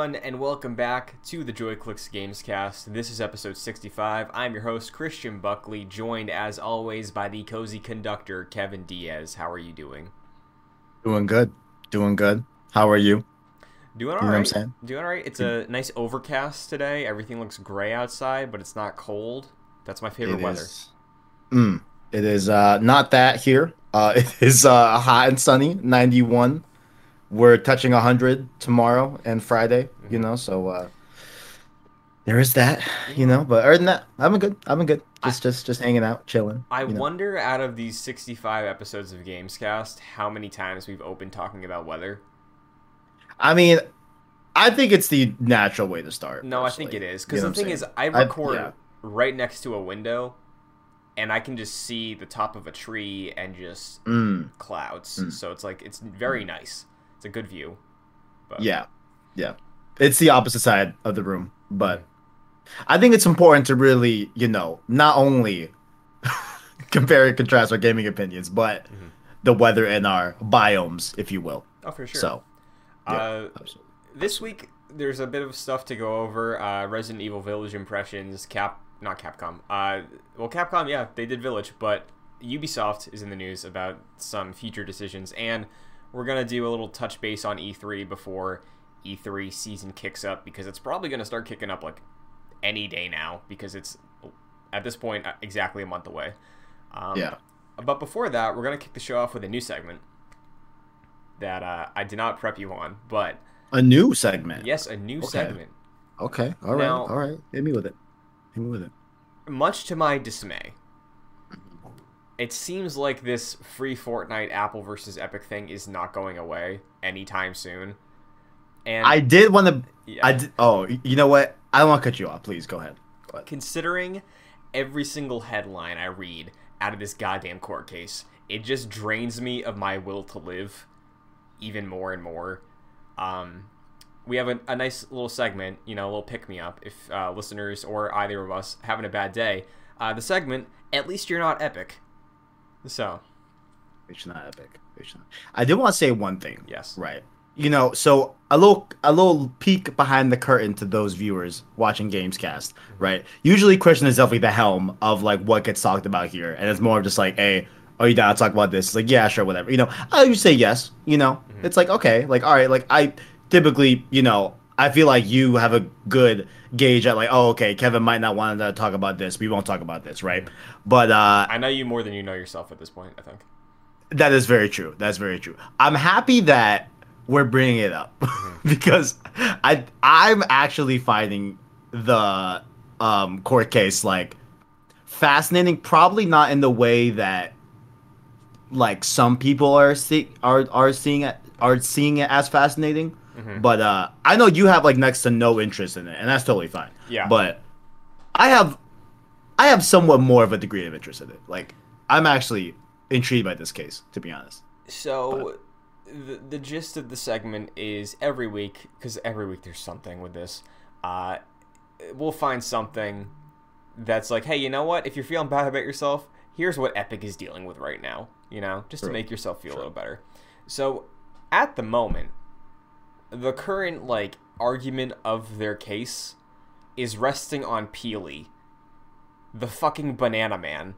everyone, and welcome back to the JoyClicks Gamescast. This is episode 65. I'm your host, Christian Buckley, joined as always by the cozy conductor, Kevin Diaz. How are you doing? Doing good. Doing good. How are you? Doing all You know what I'm saying? Doing all right. It's a nice overcast today. Everything looks gray outside, but it's not cold. That's my favorite It weather. is- Mm, it is uh, not that here. Uh, it is uh, hot and sunny, 91. We're touching 100 tomorrow and Friday, Mm-hmm. you know, so uh, there is that, you know. But other than that, I'm good. I'm good. Just, just, just hanging out, chilling. I you know. wonder, out of these 65 episodes of Gamescast, how many times we've opened talking about weather. I mean, I think it's the natural way to start. No, I think it is is You because know the thing is, saying? I I- record yeah. right next to a window, and I can just see the top of a tree and just Mm, clouds. Mm. So it's like it's very nice. It's a good view. But yeah, yeah. It's the opposite side of the room, but I think it's important to really, you know, not only compare and contrast our gaming opinions, but Mhm. the weather in our biomes, if you will. oh for sure. So, yeah, uh, this week there's a bit of stuff to go over. Uh, Resident Evil Village impressions. Cap, not Capcom. Uh, well, Capcom, yeah, they did Village, but Ubisoft is in the news about some future decisions, and we're gonna do a little touch base on E3 before E3 season kicks up because it's probably gonna start kicking up like any day now because it's at this point uh, exactly a month away. Um, yeah. But before that, we're gonna kick the show off with a new segment that uh, I did not prep you on, but A new segment. yes, a new Okay. segment. Okay. All right. Now- all right. Hit me with it. Hit me with it. Much to my dismay, it seems like this free Fortnite Apple versus Epic thing is not going away anytime soon. And I did want to. yeah, I did. Oh, you know what? I don't want to cut you off. Please go ahead. Go ahead. considering every single headline I read out of this goddamn court case, it just drains me of my will to live even more and more. Um, we have a, a nice little segment, you know, a little pick me up if uh, listeners or either of us having a bad day. Uh, the segment, at least you're not epic. So, It's not epic. It's not. I did want to say one thing. yes. Right. You know, so a little a little peek behind the curtain to those viewers watching Gamescast, right? Usually Christian is definitely the helm of like what gets talked about here. And it's more of just like, hey, are you down to talk about this? It's like, yeah, sure, whatever. You know, I usually say yes, you know. It's like, okay, like all right, like I typically, you know, I feel like you have a good gauge at like, oh, okay, Kevin might not want to talk about this. We won't talk about this, right? But uh I know you more than you know yourself at this point, I think. that is very true. That's very true. I'm happy that we're bringing it up because I I'm actually finding the um, court case like fascinating. Probably not in the way that like some people are see are are seeing it are seeing it as fascinating. Mhm. But uh, I know you have like next to no interest in it, and that's totally fine. Yeah. But I have I have somewhat more of a degree of interest in it. Like I'm actually intrigued by this case, to be honest. So, the, the gist of the segment is every week, because every week there's something with this, uh, we'll find something that's like, hey, you know what? If you're feeling bad about yourself, here's what Epic is dealing with right now, you know, just to make yourself feel a little better. So, at the moment, the current, like, argument of their case is resting on Peely, the fucking banana man.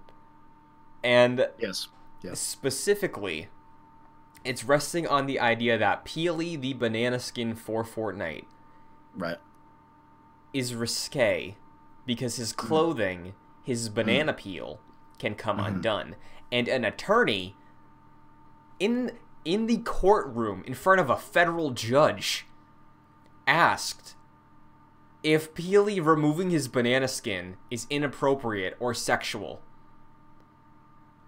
And Yes. Yes. specifically, it's resting on the idea that Peely, the banana skin for Fortnite, Right. is risque because his clothing, his banana peel, can come Mhm. undone. And an attorney in in the courtroom in front of a federal judge asked if Peely removing his banana skin is inappropriate or sexual.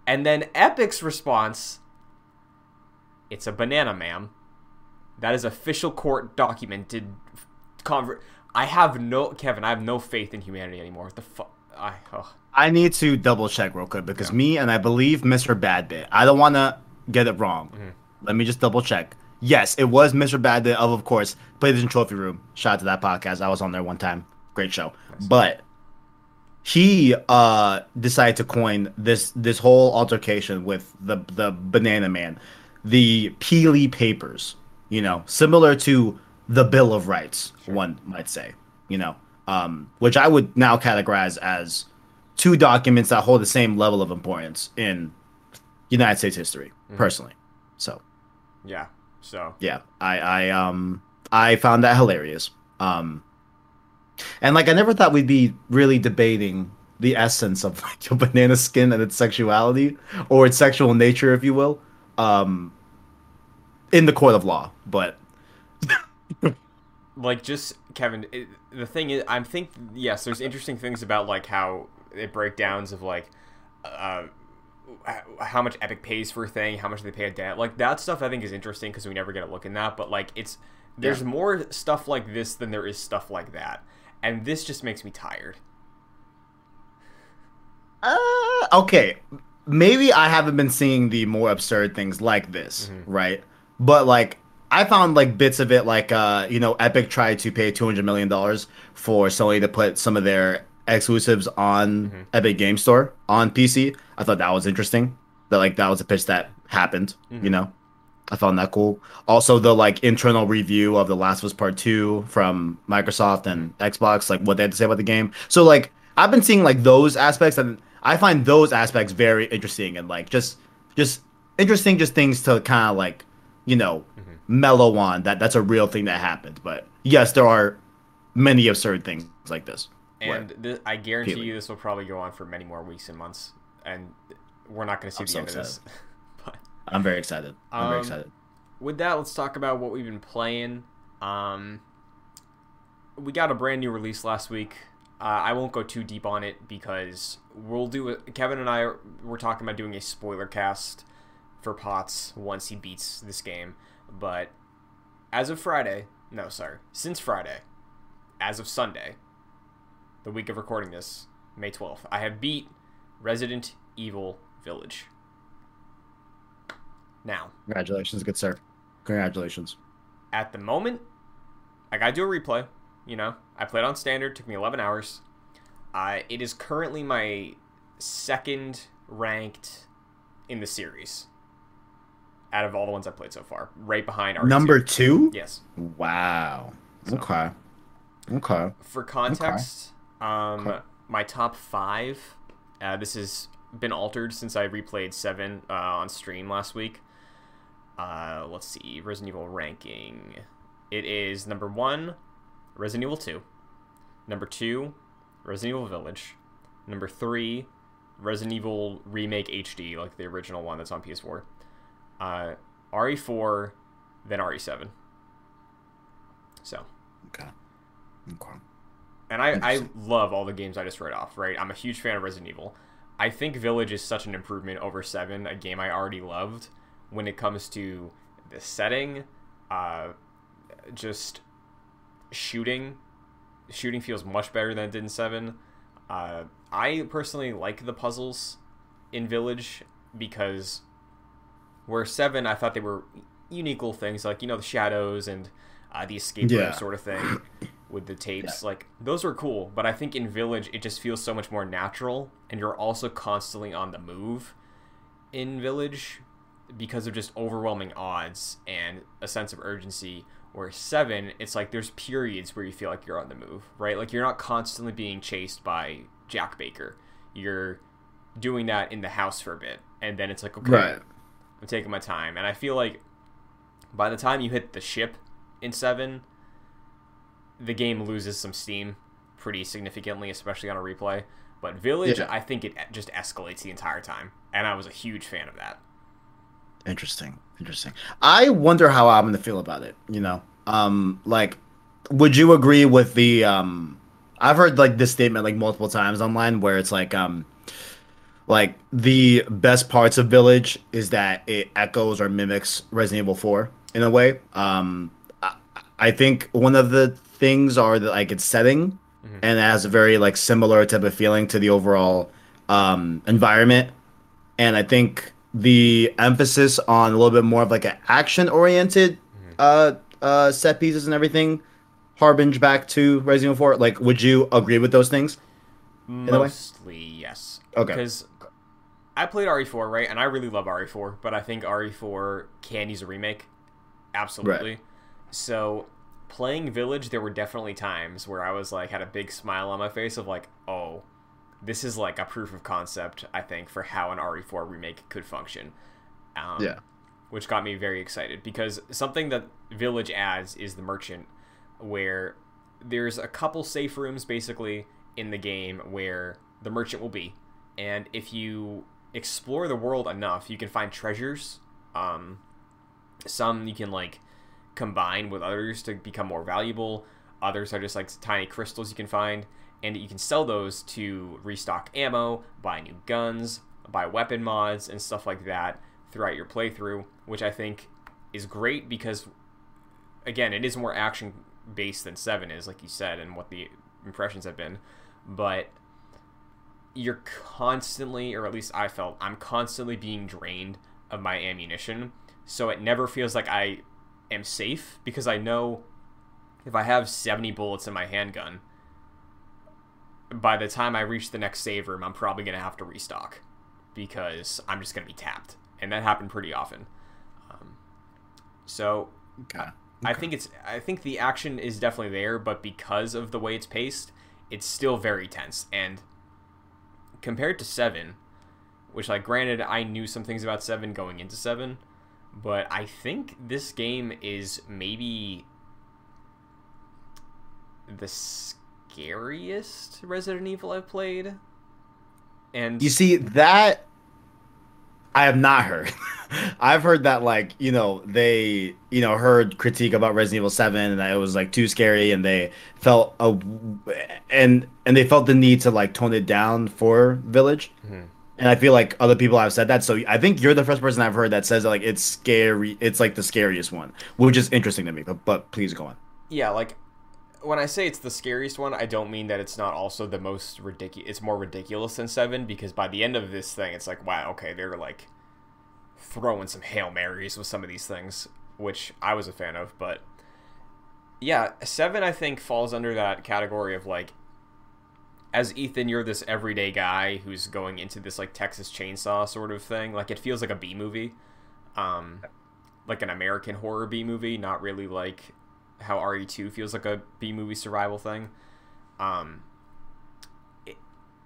And then Epic's response It's a banana, ma'am. That is official court documented conver- I have no Kevin, I have no faith in humanity anymore. What the fuck I ugh. I need to double check real quick because Yeah. me and I believe Mr. Badbit. I don't want to get it wrong. Mhm. Let me just double check. Yes, it was Mr. Badbit of, of course, Players in Trophy Room. Shout out to that podcast. I was on there one time. Great show. But he uh decided to coin this this whole altercation with the the banana man the peely papers you know similar to the Bill of Rights, one might say, you know, um, which I would now categorize as two documents that hold the same level of importance in United States history, personally. So Yeah. So yeah, I I um I found that hilarious. Um, and like I never thought we'd be really debating the essence of like your banana skin and its sexuality or its sexual nature, if you will, um, in the court of law. But like just Kevin, it, the thing is, I'm think yes, there's interesting things about like how it breakdowns of like uh how much Epic pays for a thing, how much they pay a debt. Like that stuff I think is interesting because we never get a look in that. But like it's there's Yeah. more stuff like this than there is stuff like that, and this just makes me tired. uh, okay, maybe I haven't been seeing the more absurd things like this, mm-hmm. right? But like I found like bits of it, like uh, you know, Epic tried to pay two hundred million dollars for Sony to put some of their exclusives on mm-hmm. Epic Game Store on PC. I thought that was interesting. That like that was a pitch that happened. You mm-hmm. know, I found that cool. Also, the like internal review of The Last of Us Part Two from Microsoft and Xbox, like what they had to say about the game. So like I've been seeing like those aspects, and I find those aspects very interesting and like just just interesting, just things to kind of like you know mellow on. That that's a real thing that happened. But yes, there are many absurd things like this. And th- I guarantee you this will probably go on for many more weeks and months, and we're not going to see I'm the so end of this. but I'm very excited. I'm very Um, excited. with that, let's talk about what we've been playing. Um, we got a brand new release last week. Uh, I won't go too deep on it because we'll do it. Kevin and I were talking about doing a spoiler cast for Potts once he beats this game. But as of Friday, no, sorry, since Friday, as of Sunday, the week of recording this, May 12th, I have beat Resident Evil Village. Now, Congratulations, good sir. Congratulations. at the moment, I gotta do a replay. You know, I played on standard, took me 11 hours. Uh, it is currently my second ranked in the series out of all the ones I've played so far, right behind RE2. Number two. Yes. Wow. Okay. Okay. For context, um, Okay. my top five. Uh, this has been altered since I replayed seven uh, on stream last week. Uh, let's see, Resident Evil ranking. It is number one, Resident Evil Two. Number two, Resident Evil Village. Number three, Resident Evil Remake HD, like the original one that's on PS4. Uh, RE4, then RE7. So. Okay. Okay. And I, I love all the games I just read off, right? I'm a huge fan of Resident Evil. I think Village is such an improvement over 7, a game I already loved, when it comes to the setting, uh, just shooting. Shooting feels much better than it did in 7. Uh, I personally like the puzzles in Village because where 7, I thought they were unique little things, like, you know, the shadows and uh, the escape room Yeah. sort of thing with the tapes. Like those were cool, but I think in Village it just feels so much more natural, and you're also constantly on the move in Village because of just overwhelming odds and a sense of urgency. Where seven, it's like there's periods where you feel like you're on the move, right? Like you're not constantly being chased by Jack Baker. You're doing that in the house for a bit, and then it's like okay, Right. I'm taking my time, and I feel like by the time you hit the ship in seven, the game loses some steam pretty significantly, especially on a replay. But Village, Yeah. I think it just escalates the entire time, and I was a huge fan of that. Interesting. Interesting. I wonder how I'm gonna feel about it. You know, um, like, would you agree with the? Um, I've heard like this statement like multiple times online where it's like, um, like the best parts of Village is that it echoes or mimics Resident Evil Four in a way. Um, I, I think one of the things are that like its setting and it has a very like similar type of feeling to the overall um, environment and I think the emphasis on a little bit more of like an action oriented uh uh set pieces and everything harbinge back to Resident Evil 4 like would you agree with those things? Mostly, yes. Okay. Because I played RE4, right? And I really love RE4, but I think RE4 can use a remake. Absolutely. So playing Village, there were definitely times where I was like had a big smile on my face of like, oh, this is like a proof of concept. I think for how an RE4 remake could function. Um, Yeah. Which got me very excited because something that Village adds is the merchant, where there's a couple safe rooms basically in the game where the merchant will be, and if you explore the world enough, you can find treasures. Um, some you can like combine with others to become more valuable. Others are just like tiny crystals you can find, and you can sell those to restock ammo, buy new guns, buy weapon mods, and stuff like that throughout your playthrough, which I think is great because, again, it is more action based than 7 is, like you said, and what the impressions have been. But you're constantly, or at least I felt, I'm constantly being drained of my ammunition. So it never feels like I am safe because I know if I have 70 bullets in my handgun, by the time I reach the next save room, I'm probably going to have to restock because I'm just going to be tapped. And that happened pretty often. Um, so Okay. I think it's I think the action is definitely there, but because of the way it's paced, it's still very tense. And compared to seven, which like granted I knew some things about seven going into seven, but I think this game is maybe the scariest Resident Evil I've played. And You see that I have not heard. I've heard that like you know they you know heard critique about Resident Evil Seven and that it was like too scary and they felt a and and they felt the need to like tone it down for Village. Mm-hmm. And I feel like other people have said that. So I think you're the first person I've heard that says that, like it's scary. It's like the scariest one, which is interesting to me. But but please go on. yeah, like when I say it's the scariest one, I don't mean that it's not also the most ridiculous. It's more ridiculous than seven because by the end of this thing, it's like, wow, okay, they're like throwing some hail marys with some of these things, which I was a fan of. But yeah, seven I think falls under that category of like, as Ethan, you're this everyday guy who's going into this like Texas Chainsaw sort of thing. Like it feels like a B movie, um, like an American horror B movie, not really like how RE2 feels like a B movie survival thing. Um, it-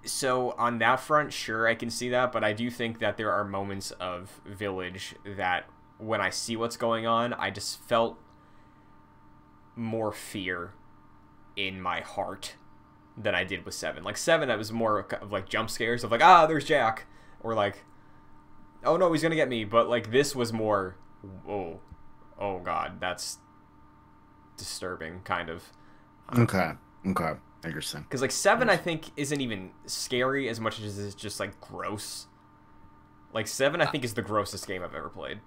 so on that front, sure, I can see that, but I do think that there are moments of Village that when I see what's going on, I just felt more fear in my heart than I did with Seven. Like Seven, I was more of like jump scares of like, ah, there's Jack, or like, oh no, he's gonna get me. But like this was more, oh, oh god, that's disturbing, kind of. Um, okay. Okay. Interesting. Because like seven, I think isn't even scary as much as it's just like gross. Like seven, I uh, think is the grossest game I've ever played.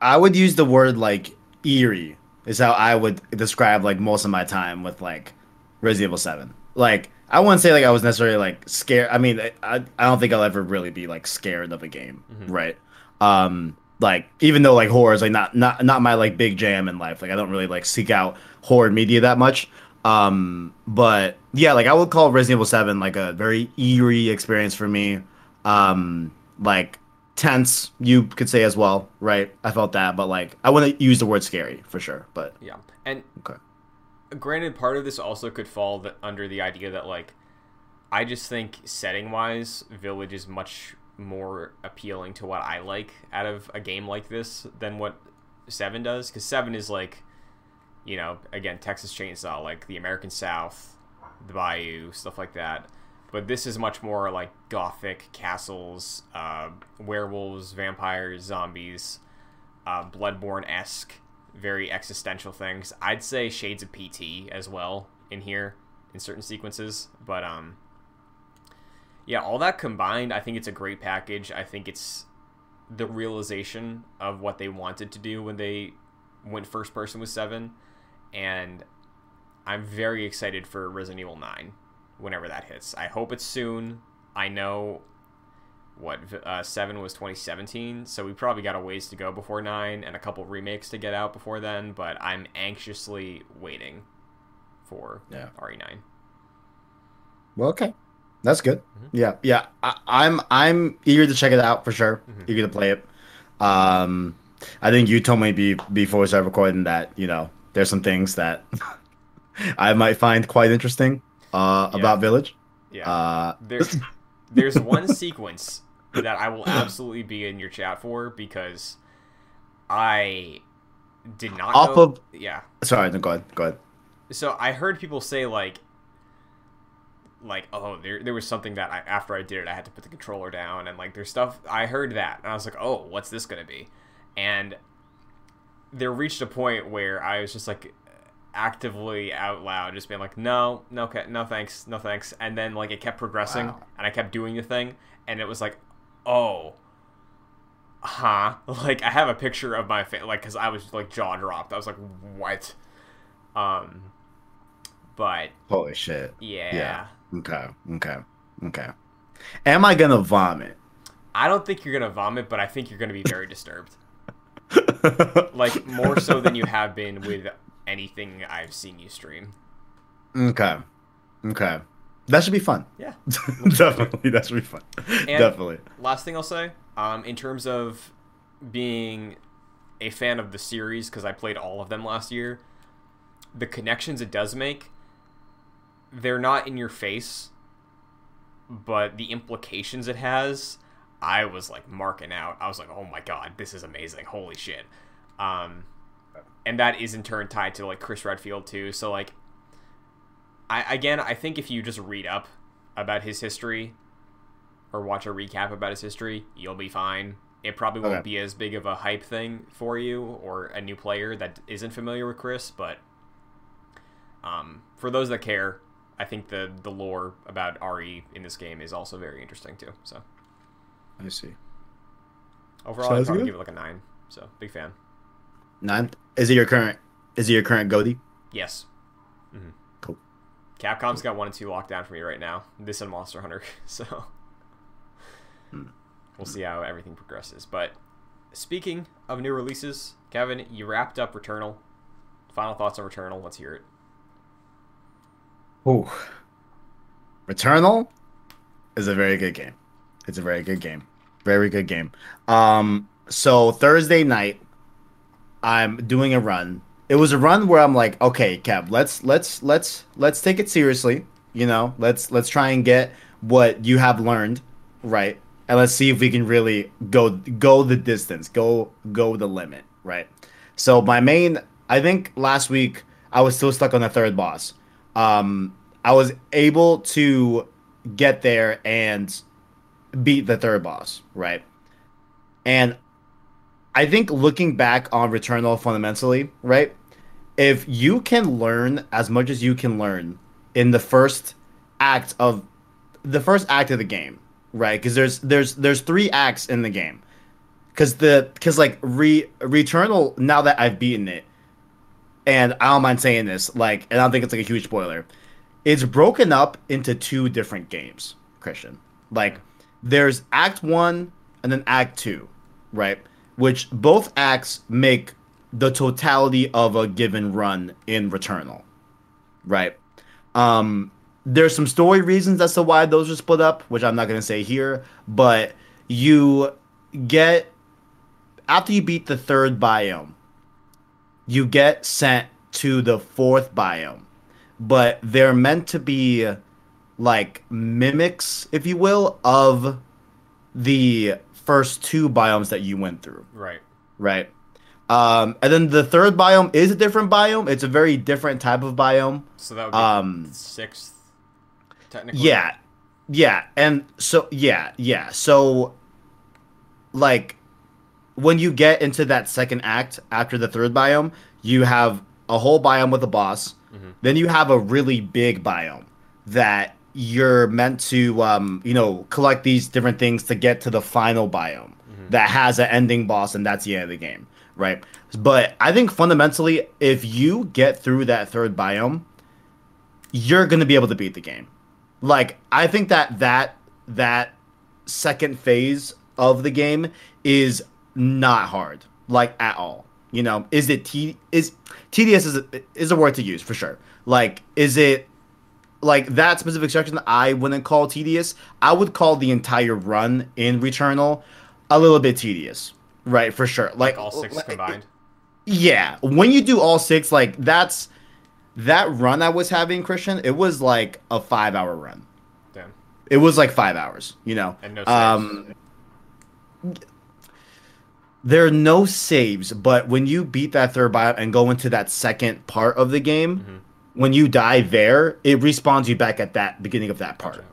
I would use the word like eerie is how I would describe like most of my time with like Resident Evil Seven. Like I wouldn't say like I was necessarily like scared. I mean, I I don't think I'll ever really be like scared of a game, mm-hmm. right? Um, like even though like horror is like not not not my like big jam in life. Like I don't really like seek out horror media that much. Um, but yeah, like I would call Resident Evil Seven like a very eerie experience for me. Um, like tense, you could say as well, right? I felt that, but like I wouldn't use the word scary for sure. But Yeah, and okay, granted, part of this also could fall under the idea that like, I just think setting wise, Village is much more appealing to what I like out of a game like this than what Seven does. Because Seven is like, you know, again Texas Chainsaw, like the American South, the Bayou, stuff like that. But this is much more like gothic castles, uh, werewolves, vampires, zombies, uh, Bloodborne esque, very existential things. I'd say shades of PT as well in here in certain sequences, but um, yeah, all that combined, I think it's a great package. I think it's the realization of what they wanted to do when they went first person with seven, and I'm very excited for Resident Evil Nine whenever that hits. I hope it's soon. I know what uh, seven was 2017, so we probably got a ways to go before nine and a couple remakes to get out before then. But I'm anxiously waiting for Yeah. RE9. well, okay, that's good. Yeah, yeah, I, I'm I'm eager to check it out for sure. Mm-hmm. Eager to play it. Um, I think you told me be, before we started recording that you know there's some things that I might find quite interesting uh, Yeah. about Village. Yeah. Uh, There's there's one sequence that I will absolutely be in your chat for because I did not Off know- of- yeah. sorry, no, go ahead. Go ahead. So I heard people say like like oh there there was something that I, after I did it I had to put the controller down and like there's stuff I heard that and I was like oh what's this gonna be and there reached a point where I was just like actively out loud just being like no no okay no thanks no thanks and then like it kept progressing Wow. and I kept doing the thing and it was like oh huh like I have a picture of my face like because I was like jaw dropped I was like what um but Holy shit. yeah, Yeah. Okay. Okay. Okay. Am I gonna vomit? I don't think you're gonna vomit, but I think you're gonna be very disturbed. Like more so than you have been with anything I've seen you stream. okay. Okay. That should be fun. Yeah. Definitely. That should be fun. Definitely. Last thing I'll say, um, in terms of being a fan of the series because I played all of them last year, the connections it does make, they're not in your face, but the implications it has, I was like marking out. I was like, oh my god, this is amazing. Holy shit. Um, and that is in turn tied to like Chris Redfield too. So like, I again, I think if you just read up about his history or watch a recap about his history, you'll be fine. It probably won't Okay. be as big of a hype thing for you or a new player that isn't familiar with Chris, but um, for those that care, I think the the lore about Ari in this game is also very interesting too. So I see. overall, I'd Sounds probably good. give it like a nine. So big fan. Nine. Is it your current? Is it your current GOTY? Yes. hmm Cool. Capcom's got one and two locked down for me right now. This and Monster Hunter. So Hmm. we'll see how everything progresses. But speaking of new releases, Kevin, you wrapped up Returnal. Final thoughts on Returnal. Let's hear it. Ooh. Returnal is a very good game. It's a very good game. Very good game. Um, so Thursday night, I'm doing a run. It was a run where I'm like, okay, Kev, let's let's let's let's take it seriously. You know, let's let's try and get what you have learned, right? And let's see if we can really go go the distance, go go the limit, right? So my main, I think last week I was still stuck on the third boss. Um, I was able to get there and beat the third boss, right? And I think looking back on Returnal fundamentally, right? If you can learn as much as you can learn in the first act of the first act of the game, right? Because there's there's there's three acts in the game. Cause the cause like re Returnal now that I've beaten it, and I don't mind saying this, like, and I don't think it's like a huge spoiler. It's broken up into two different games, Christian. Like, there's Act One and then Act Two, right? Which both acts make the totality of a given run in Returnal, right? Um, there's some story reasons as to why those are split up, which I'm not gonna say here, but you get after you beat the third biome, you get sent to the fourth biome, but they're meant to be like mimics, if you will, of the first two biomes that you went through, Right. right? Um, and then the third biome is a different biome. It's a very different type of biome. So that would be Um, sixth, technically. Yeah, yeah, and so yeah, yeah. So, like, when you get into that second act after the third biome, you have a whole biome with a boss. Mhm. Then you have a really big biome that you're meant to, um, you know, collect these different things to get to the final biome that has an ending boss, and that's the end of the game, right? But I think fundamentally, if you get through that third biome, you're gonna be able to beat the game. Like I think that that that second phase of the game is not hard, like at all. You know, is it t is tedious is a, is a word to use for sure. Like, is it like that specific section? I wouldn't call tedious. I would call the entire run in Returnal a little bit tedious, right? For sure. Like Like all six like, combined. Yeah, when you do all six, like that's that run I was having, Christian. It was like a five hour run. Damn. It was like five hours, you know. And no saves. um, there are no saves, but when you beat that third biome and go into that second part of the game, Mm-hmm. when you die there, it respawns you back at that beginning of that part. Okay.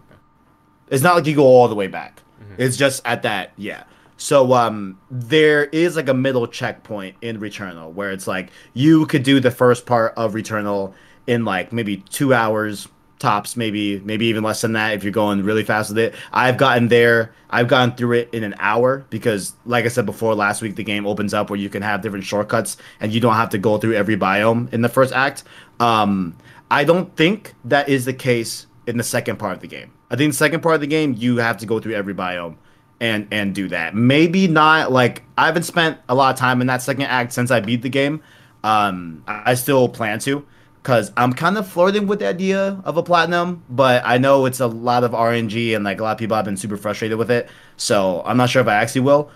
It's not like you go all the way back. Mm-hmm. It's just at that, yeah. So um there is like a middle checkpoint in Returnal where it's like you could do the first part of Returnal in like maybe 2 hours tops, maybe maybe even less than that if you're going really fast with it. I've gotten there. I've gone through it in an hour because like I said before last week the game opens up where you can have different shortcuts and you don't have to go through every biome in the first act. Um I don't think that is the case in the second part of the game. I think the second part of the game you have to go through every biome and and do that. Maybe not like I haven't spent a lot of time in that second act since I beat the game. Um I I still plan to cuz I'm kind of flirting with the idea of a platinum, but I know it's a lot of RNG and like a lot of people have been super frustrated with it. So, I'm not sure if I actually will.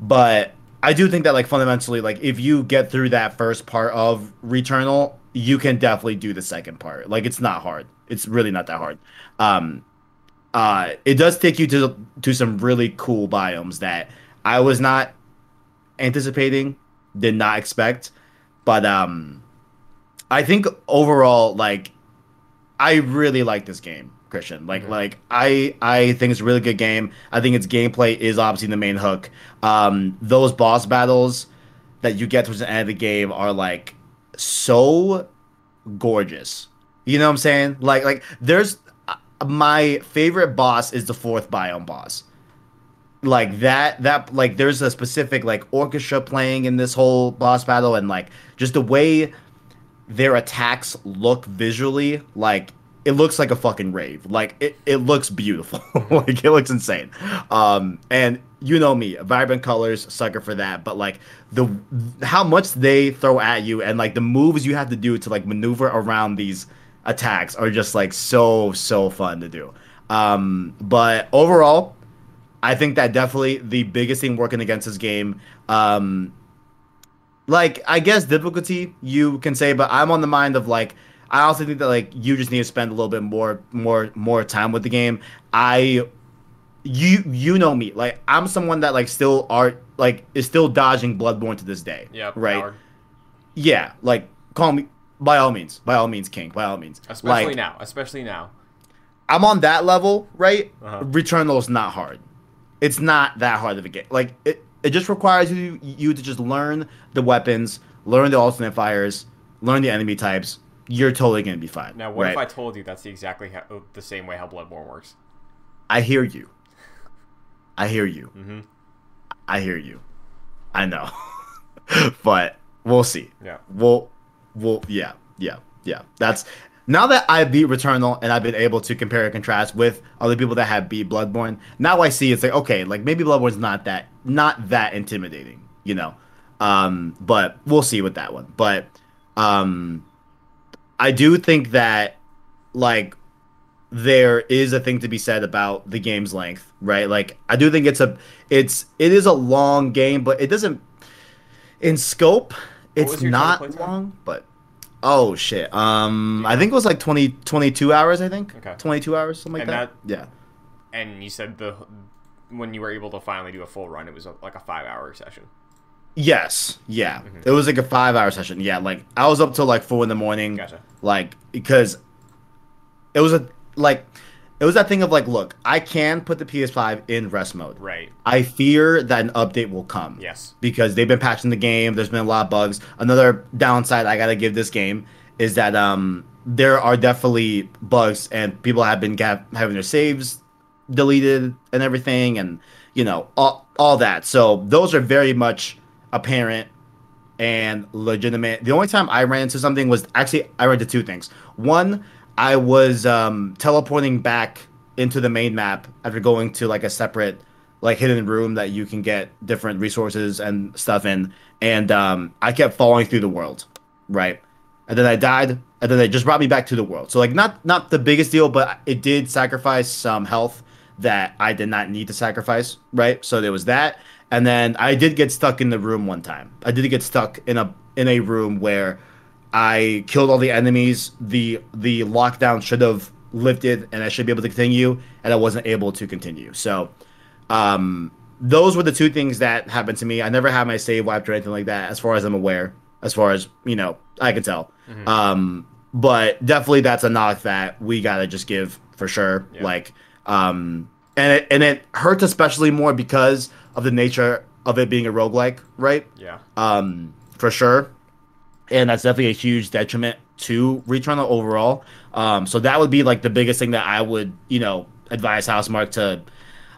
But I do think that like fundamentally like if you get through that first part of Returnal, you can definitely do the second part. Like it's not hard. It's really not that hard. Um uh it does take you to to some really cool biomes that I was not anticipating, did not expect. But um I think overall like I really like this game, Christian. Like like I I think it's a really good game. I think its gameplay is obviously the main hook. Um those boss battles that you get towards the end of the game are like so gorgeous. You know what I'm saying? Like like there's uh, my favorite boss is the fourth biome boss. Like that that like there's a specific like orchestra playing in this whole boss battle and like just the way their attacks look visually like it looks like a fucking rave. Like it, it looks beautiful. Like it looks insane. Um and you know me vibrant colors sucker for that. But like the how much they throw at you and like the moves you have to do to like maneuver around these attacks are just like so so fun to do. Um but overall i think that definitely the biggest thing working against this game um like I guess difficulty you can say, but I'm on the mind of like I also think that like you just need to spend a little bit more more more time with the game. I you you know me like I'm someone that like still art like is still dodging Bloodborne to this day. Yeah, right. Howard. Yeah, like call me by all means, by all means, King, by all means. Especially like, now. Especially now. I'm on that level, right? Uh-huh. Returnal is not hard. It's not that hard of a game. Like it, it just requires you you to just learn the weapons, learn the alternate fires, learn the enemy types. You're totally gonna be fine. Now, what if I told you that's the exactly how, the same way how Bloodborne works? I hear you. I hear you. Mm-hmm. I hear you. I know. but we'll see. Yeah. We'll we'll yeah, yeah, yeah. That's now that I beat Returnal and I've been able to compare and contrast with other people that have beat Bloodborne, now I see it's like okay, like maybe Bloodborne's not that not that intimidating, you know. Um, but we'll see with that one. But um I do think that like there is a thing to be said about the game's length, right? Like I do think it's a it's it is a long game, but it doesn't in scope it's not long, but oh shit. Um I think it was like 20 22 hours, I think. Okay. 22 hours something like And that. Yeah. And you said the when you were able to finally do a full run, it was a, like a five-hour session. Yes. Yeah. Mm-hmm. It was like a 5-hour session. Yeah, like I was up till like 4 in the morning. Gotcha. like because it was a like it was that thing of like look i can put the ps5 in rest mode Right. i fear that an update will come Yes. because they've been patching the game there's been a lot of bugs another downside i gotta give this game is that um there are definitely bugs and people have been ga- having their saves deleted and everything and you know all, all that so those are very much apparent and legitimate. The only time I ran into something was actually I ran into two things. One, I was um, teleporting back into the main map after going to like a separate like hidden room that you can get different resources and stuff in, and um, I kept falling through the world, right? And then I died, and then they just brought me back to the world. So like not not the biggest deal, but it did sacrifice some health that I did not need to sacrifice, right? So there was that. And then I did get stuck in the room one time. I did get stuck in a in a room where I killed all the enemies. The the lockdown should have lifted and I should be able to continue and I wasn't able to continue. So um those were the two things that happened to me. I never had my save wiped or anything like that, as far as I'm aware, as far as, you know, I can tell. Mm-hmm. Um but definitely that's a knock that we gotta just give for sure. Yeah. Like um and it and it hurts especially more because of the nature of it being a roguelike, right? Yeah. Um, for sure. And that's definitely a huge detriment to Returnal overall. Um, so that would be like the biggest thing that I would, you know, advise Housemarque to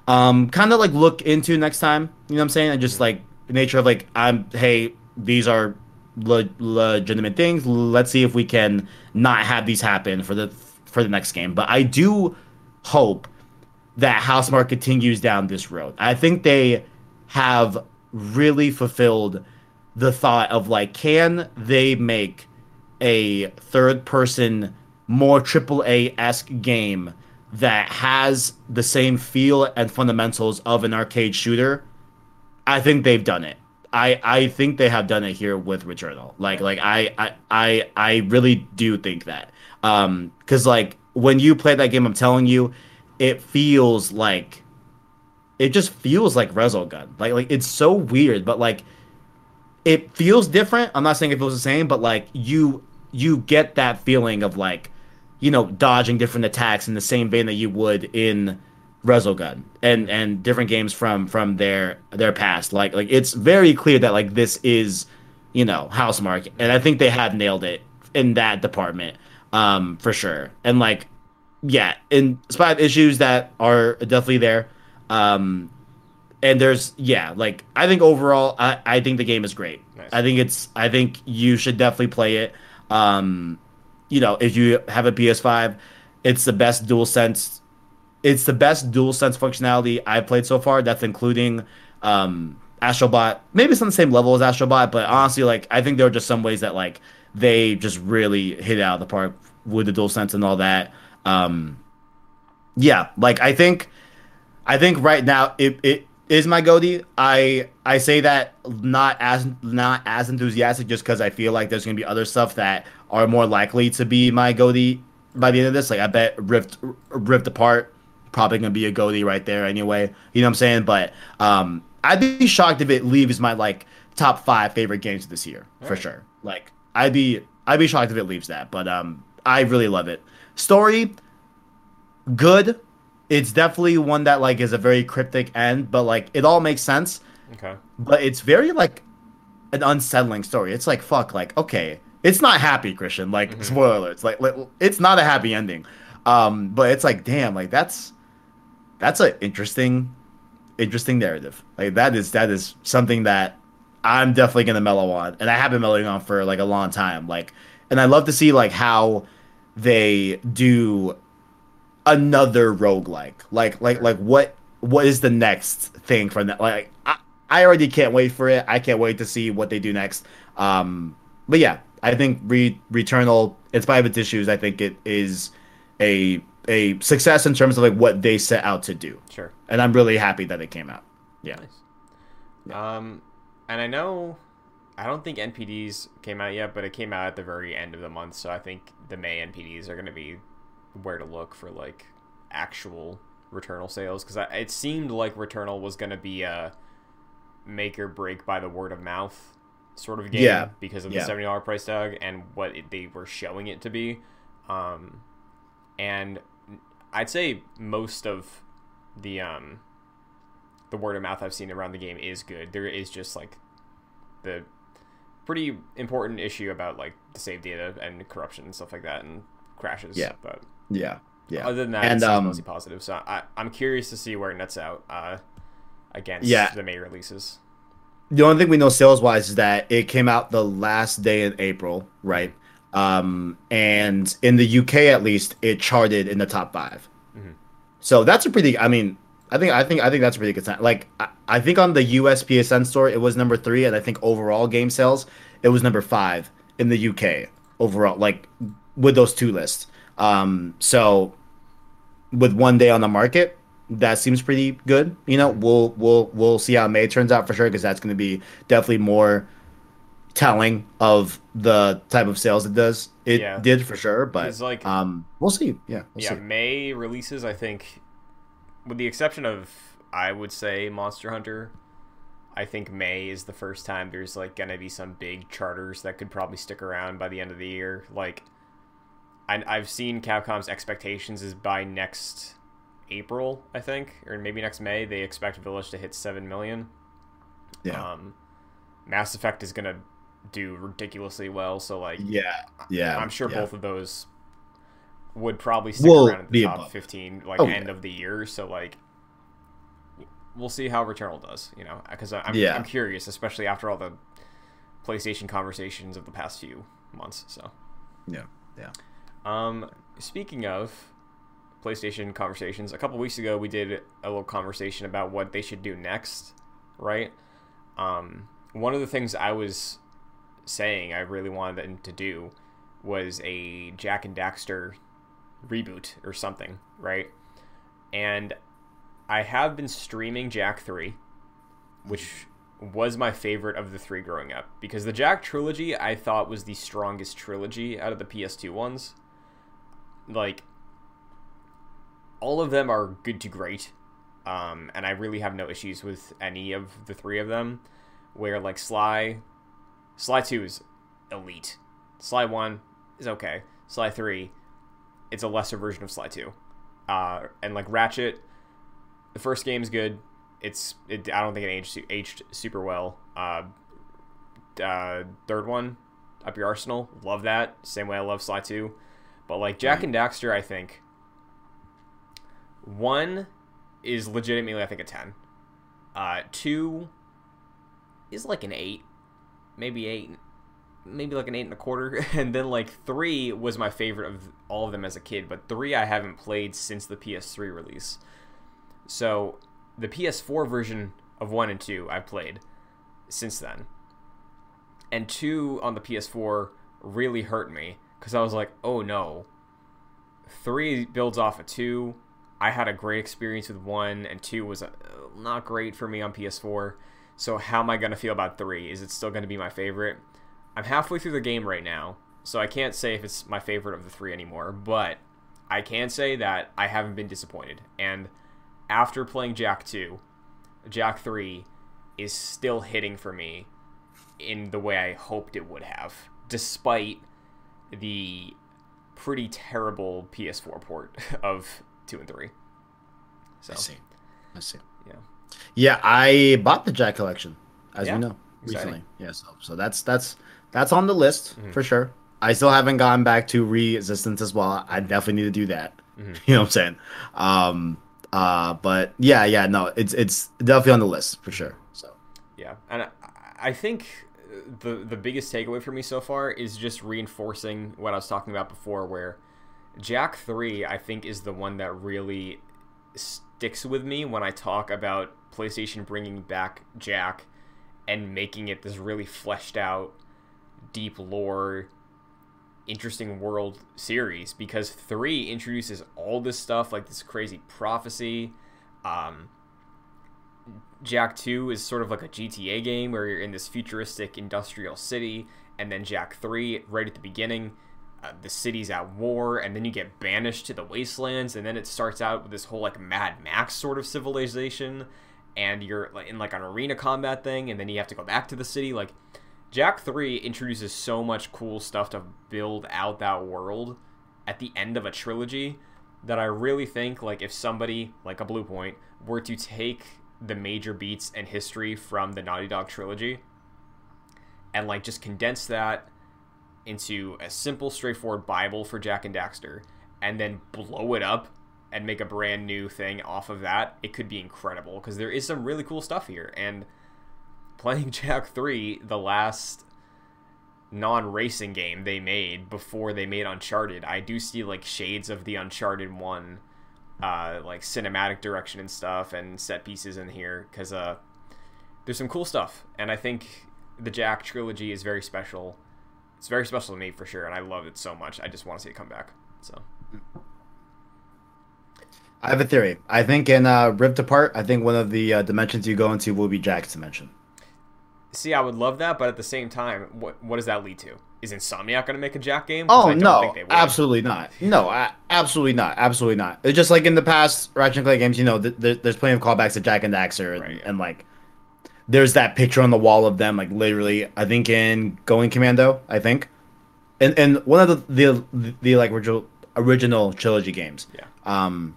um kind of like look into next time. You know what I'm saying? And just like the nature of like I'm hey, these are le- legitimate things. Let's see if we can not have these happen for the for the next game. But I do hope that Housemarque continues down this road. I think they have really fulfilled the thought of like, can they make a third person, more AAA esque game that has the same feel and fundamentals of an arcade shooter? I think they've done it. I, I think they have done it here with Returnal. Like like I I I, I really do think that. Um, because like when you play that game, I'm telling you, it feels like it just feels like Resogun. Like like it's so weird, but like it feels different. I'm not saying it feels the same, but like you you get that feeling of like you know dodging different attacks in the same vein that you would in Resogun and and different games from from their their past. Like like it's very clear that like this is you know Housemarque, and I think they have nailed it in that department um for sure. And like yeah, in spite of issues that are definitely there. Um, and there's yeah, like I think overall, I, I think the game is great. Nice. I think it's I think you should definitely play it. Um, you know, if you have a PS5, it's the best DualSense. It's the best DualSense functionality I've played so far. That's including um, Astrobot. Maybe it's on the same level as Astrobot, but honestly, like I think there are just some ways that like they just really hit out of the park with the DualSense and all that. Um, yeah, like I think, I think right now it, it is my GOTY. I I say that not as not as enthusiastic just because I feel like there's gonna be other stuff that are more likely to be my GOTY by the end of this. Like I bet Rift Rift Apart probably gonna be a GOTY right there anyway. You know what I'm saying? But um, I'd be shocked if it leaves my like top five favorite games this year All for right. sure. Like I'd be I'd be shocked if it leaves that. But um, I really love it. Story, good. It's definitely one that like is a very cryptic end, but like it all makes sense. Okay. But it's very like an unsettling story. It's like fuck, like okay, it's not happy, Christian. Like mm-hmm. spoiler, it's like, like it's not a happy ending. Um, but it's like damn, like that's that's an interesting, interesting narrative. Like that is that is something that I'm definitely gonna mellow on, and I have been mellowing on for like a long time. Like, and I love to see like how they do another roguelike. Like like like what what is the next thing from that? Like I, I already can't wait for it. I can't wait to see what they do next. Um but yeah, I think Re- Returnal, in spite of its issues, I think it is a a success in terms of like what they set out to do. Sure. And I'm really happy that it came out. Yeah. Nice. yeah. Um and I know I don't think NPDs came out yet, but it came out at the very end of the month, so I think the May NPDs are going to be where to look for like actual Returnal sales because it seemed like Returnal was going to be a make or break by the word of mouth sort of game yeah. because of the seventy dollar price tag and what it, they were showing it to be. Um, and I'd say most of the um, the word of mouth I've seen around the game is good. There is just like the pretty important issue about like the save data and corruption and stuff like that and crashes. Yeah. But yeah, yeah. Other than that, and, it's um, mostly positive. So I, I'm curious to see where it nets out uh, against yeah. the May releases. The only thing we know sales wise is that it came out the last day in April, right? Um, and in the UK at least, it charted in the top 5 mm-hmm. So that's a pretty. I mean, I think I think I think that's a pretty good sign. Like I, I, think on the US PSN store it was number three, and I think overall game sales it was number five in the UK overall. Like with those two lists. Um, so with one day on the market, that seems pretty good. You know, we'll we'll we'll see how May turns out for sure because that's going to be definitely more telling of the type of sales it does. It Yeah. did for sure, but like- um, we'll see. Yeah, we'll yeah, see. May releases, I think, with the exception of, I would say, Monster Hunter. I think May is the first time there's like gonna be some big charters that could probably stick around by the end of the year. Like, I, I've seen Capcom's expectations is by next April, I think, or maybe next May. They expect Village to hit seven million. Yeah, Um, Mass Effect is gonna do ridiculously well, so like, yeah, yeah. I'm sure yeah. both of those would probably stick Will around in the top above. 15 like Oh, end yeah. of the year so like we'll see how returnal does you know because I'm, Yeah. I'm curious especially after all the playstation conversations of the past few months so Yeah, yeah. um speaking of playstation conversations a couple weeks ago we did a little conversation about what they should do next right um one of the things i was saying i really wanted them to do was a jak and daxter reboot or something right? And i have been streaming jak 3 which was my favorite of the three growing up because the jak trilogy i thought was the strongest trilogy out of the ps2 ones. Like all of them are good to great um, and i really have no issues with any of the three of them where like sly sly 2 is elite. Sly 1 is okay. Sly 3 it's a lesser version of sly 2 uh, and like ratchet the first game's good. It's it, i don't think it aged, aged super well. Uh, uh, third one up your arsenal love that. Same way i love sly 2 but like jak Right. and daxter i think one is legitimately i think a 10 uh, two is like an 8 maybe 8 maybe like an 8 and a quarter and then like 3 was my favorite of all of them as a kid but 3 i haven't played since the ps3 release. So the ps4 version of 1 and 2 i've played since then. And 2 on the ps4 really hurt me because i was like oh no. 3 builds off of 2 i had a great experience with 1 and 2 was uh, not great for me on ps4 so how am i going to feel about 3 is it still going to be my favorite i'm halfway through the game right now so i can't say if it's my favorite of the three anymore but i can say that i haven't been disappointed and after playing jak 2 jak 3 is still hitting for me in the way i hoped it would have despite the pretty terrible ps4 port of 2 and 3 so I see. I see. yeah Yeah, I bought the Jak collection, as Yeah, you know, exciting. recently. Yeah, so so that's that's that's on the list Mhm. for sure. I still haven't gone back to Resistance as well. I definitely need to do that. Mhm. You know what I'm saying? Um, uh, but yeah, yeah, no, it's it's definitely on the list for sure. So Yeah, and I, I think the the biggest takeaway for me so far is just reinforcing what I was talking about before, where Jak Three I think is the one that really sticks with me when I talk about PlayStation bringing back Jak and making it this really fleshed out, deep lore, interesting world series. Because Three introduces all this stuff like this crazy prophecy. Um, Jak 2 is sort of like a GTA game where you're in this futuristic industrial city, and then Jak 3, right at the beginning, uh, the city's at war, and then you get banished to the wastelands, and then it starts out with this whole like Mad Max sort of civilization, and you're in like an arena combat thing, and then you have to go back to the city. Like Jak 3 introduces so much cool stuff to build out that world at the end of a trilogy that I really think like if somebody like a Bluepoint were to take the major beats and history from the Naughty Dog trilogy and like just condense that into a simple straightforward bible for Jak and Daxter and then blow it up and make a brand new thing off of that it could be incredible because there is some really cool stuff here. And playing Jak 3 the last non-racing game they made before they made Uncharted, I do see like shades of the Uncharted one, uh, like cinematic direction and stuff, and set pieces in here because uh, there's some cool stuff, and I think the Jak trilogy is very special. It's very special to me for sure, and I love it so much. I just want to see it come back. So I have a theory. I think in uh, Rift Apart, I think one of the uh, dimensions you go into will be Jak's dimension. See, I would love that, but at the same time, what what does that lead to? Is Insomniac going to make a Jak game? I Oh don't no, think they would. absolutely not. No, a- absolutely not. Absolutely not. It's just like in the past Ratchet and Clank games, you know, th- th- there's plenty of callbacks to Jak and Daxter, and, Right, yeah. and like, there's that picture on the wall of them, like literally. I think in Going Commando, I think, and and one of the the, the, the like original original trilogy games. Yeah. Um.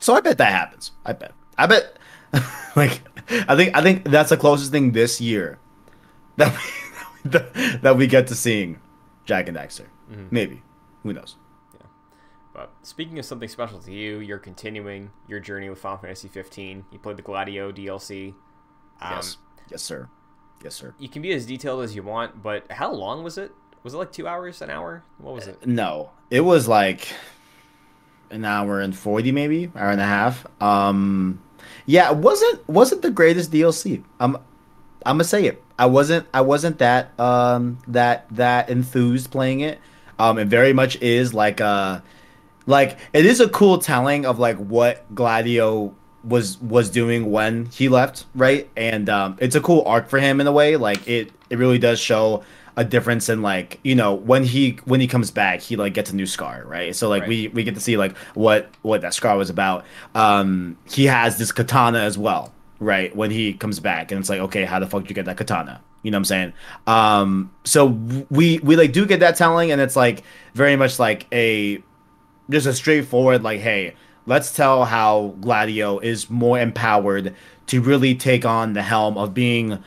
So I bet that happens. I bet. I bet. like, I think I think that's the closest thing this year that we, that we get to seeing Jak and Daxter. Mm-hmm. Maybe. Who knows? Yeah. But speaking of something special to you, you're continuing your journey with Final Fantasy 15. You played the Gladio DLC. Um, yes. Yes, sir. Yes, sir. You can be as detailed as you want, but how long was it? Was it like two hours, an hour? What was it? No, it was like an hour and forty, maybe hour and a half. Um, yeah, it wasn't wasn't the greatest DLC. I'm I'm gonna say it. I wasn't I wasn't that um that that enthused playing it. Um, it very much is like uh like it is a cool telling of like what Gladio was was doing when he left, right? And um, it's a cool arc for him in a way. Like it it really does show a difference in like you know when he when he comes back he like gets a new scar right? So like Right. we we get to see like what what that scar was about. Um he has this katana as well right when he comes back. And it's like okay how the fuck did you get that katana? You know what i'm saying? Um so we we like do get that telling. And it's like very much like a just a straightforward like hey let's tell how gladio is more empowered to really take on the helm of being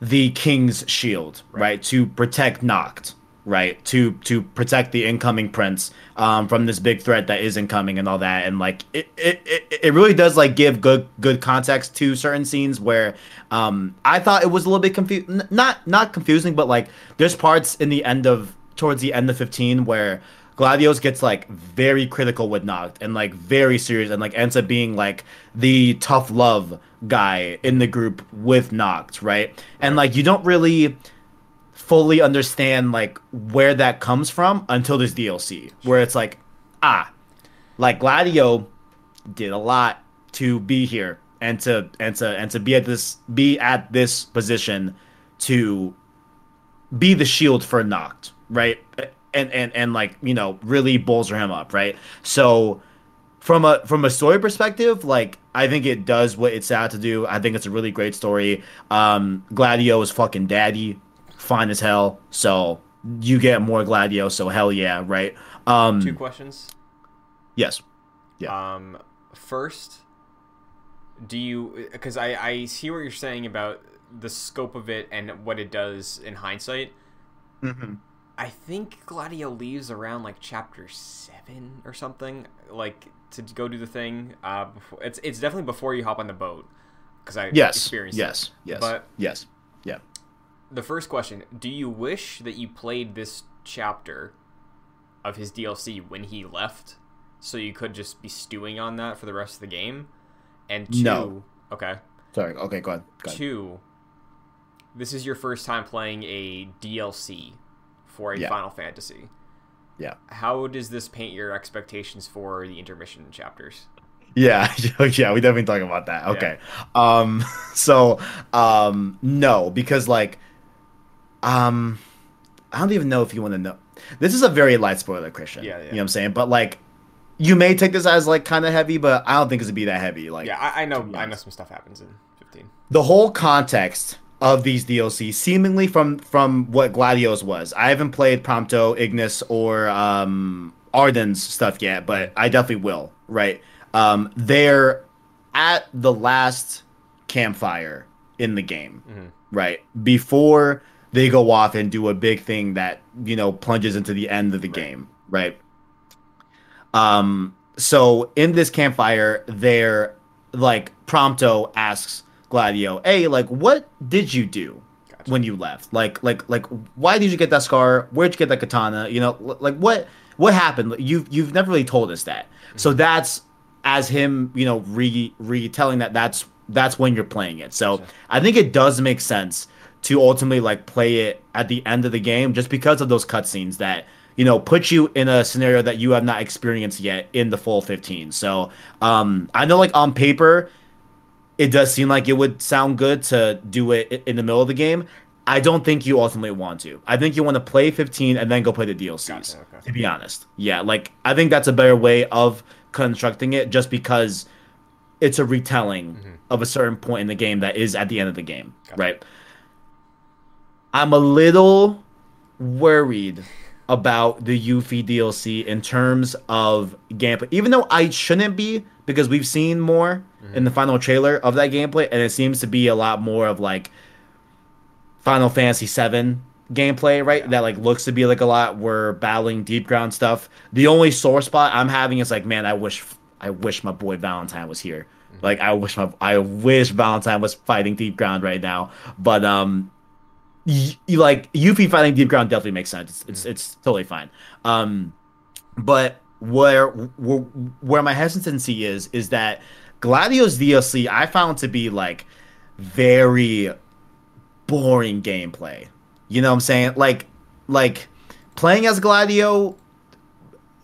the king's shield right, to protect Noct right to to protect the incoming prince um from this big threat that is incoming and all that. And like it it, it, it really does like give good good context to certain scenes where um i thought it was a little bit confused not not confusing but like there's parts in the end of towards the end of 15 where Gladios gets like very critical with Noct and like very serious and like ends up being like the tough love guy in the group with Noct, right? And like you don't really fully understand like where that comes from until this DLC, where it's like, ah, like Gladio did a lot to be here and to and to and to be at this be at this position to be the shield for Noct, right? And and and like you know really bolster him up, right? So from a from a story perspective, like I think it does what it's out to do. I think it's a really great story. Um, Gladio is fucking daddy, fine as hell. So you get more Gladio, so hell yeah, right? Um, Two questions. yes, yeah, Um, first, do you? Because I I see what you're saying about the scope of it and what it does in hindsight. mm-hmm. I think Gladio leaves around like chapter seven or something, like to go do the thing. Uh, before, it's it's definitely before you hop on the boat, because I yes, experienced yes, it. yes, But yes, yeah. the first question: Do you wish that you played this chapter of his DLC when he left, so you could just be stewing on that for the rest of the game? And two, No. okay, Sorry. Okay, go ahead. Go ahead. two, this is your first time playing a DLC for a Yeah. Final Fantasy. Yeah. How does this paint your expectations for the intermission chapters? Yeah, yeah, we definitely talk about that. Okay. Um so um no, because like um I don't even know if you want to know. This is a very light spoiler, Christian. Yeah, yeah. You know what I'm saying? But like you may take this as like kind of heavy, but I don't think it's gonna be that heavy. Like Yeah, I, I know. I know some stuff happens in 15. the whole context of these DLC, seemingly from from what Gladios was. I haven't played Prompto, Ignis, or um, Ardyn's stuff yet, but I definitely will. Right? Um, they're at the last campfire in the game, right before they go off and do a big thing that you know plunges into the end of the game, right? Um, so in this campfire, they're like Prompto asks Gladio, "Hey, like, what did you do Gotcha. when you left? Like, like, like, why did you get that scar? Where'd you get that katana? You know, like, what, what happened? You've you've never really told us that. So that's as him, you know, re retelling that. That's that's when you're playing it. So I think it does make sense to ultimately like play it at the end of the game, just because of those cutscenes that you know, put you in a scenario that you have not experienced yet in the full 15. So, um, I know like on paper, it does seem like it would sound good to do it in the middle of the game. I don't think you ultimately want to. I think you want to play 15 and then go play the DLCs. Gotcha, okay. To be honest, yeah, like I think that's a better way of constructing it, just because it's a retelling mm-hmm. of a certain point in the game that is at the end of the game, gotcha. right? I'm a little worried about the Yuffie DLC in terms of gameplay, even though I shouldn't be because we've seen more mm-hmm. in the final trailer of that gameplay, and it seems to be a lot more of like Final Fantasy VII gameplay, right? Yeah. That like looks to be like a lot. We're battling Deepground stuff. The only sore spot I'm having is like, man, I wish I wish my boy Valentine was here. Mm-hmm. Like I wish my I wish Valentine was fighting Deepground right now. But um y- like Yuffie fighting Deepground definitely makes sense. It's it's, mm-hmm. it's totally fine. Um but where, where where my hesitancy is is that Gladio's DLC I found to be like very boring gameplay. You know what I'm saying? Like like playing as Gladio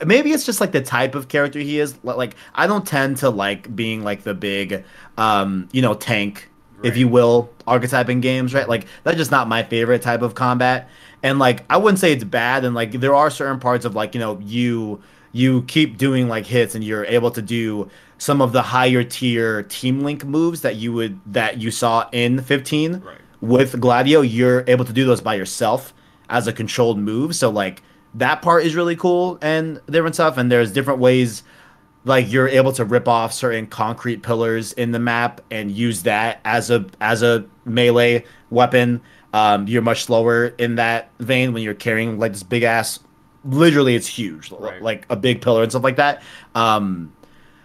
maybe it's just like the type of character he is. Like I don't tend to like being like the big um, you know, tank, right. if you will, archetype in games, right? Like that's just not my favorite type of combat. And like I wouldn't say it's bad and like there are certain parts of like, you know, you you keep doing like hits and you're able to do some of the higher tier team link moves that you would that you saw in 15 right. with gladio you're able to do those by yourself as a controlled move so like that part is really cool and different stuff and there's different ways like you're able to rip off certain concrete pillars in the map and use that as a as a melee weapon um, you're much slower in that vein when you're carrying like this big ass literally it's huge, right. like a big pillar and stuff like that. Um,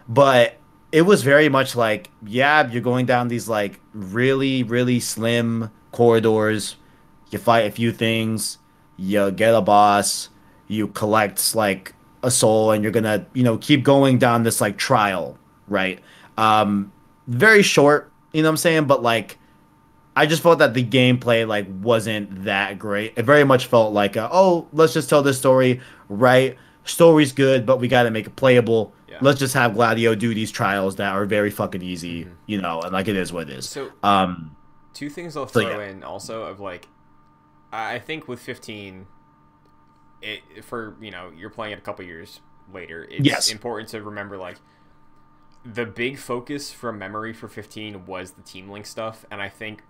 but it was very much like, yeah, you're going down these like really, really slim corridors. You fight a few things, you get a boss, you collect like a soul, and you're gonna, you know, keep going down this like trial, right? Um, very short, you know what I'm saying? But like I just felt that the gameplay like wasn't that great. It very much felt like, a, oh, let's just tell this story, right? Story's good, but we got to make it playable. Yeah. Let's just have Gladio do these trials that are very fucking easy, mm-hmm. you know, and like it is what it is. So, um, two things I'll throw so, yeah. in also of like, I think with 15, it for you know you're playing it a couple years later. It's yes. important to remember like the big focus from memory for 15 was the team link stuff, and I think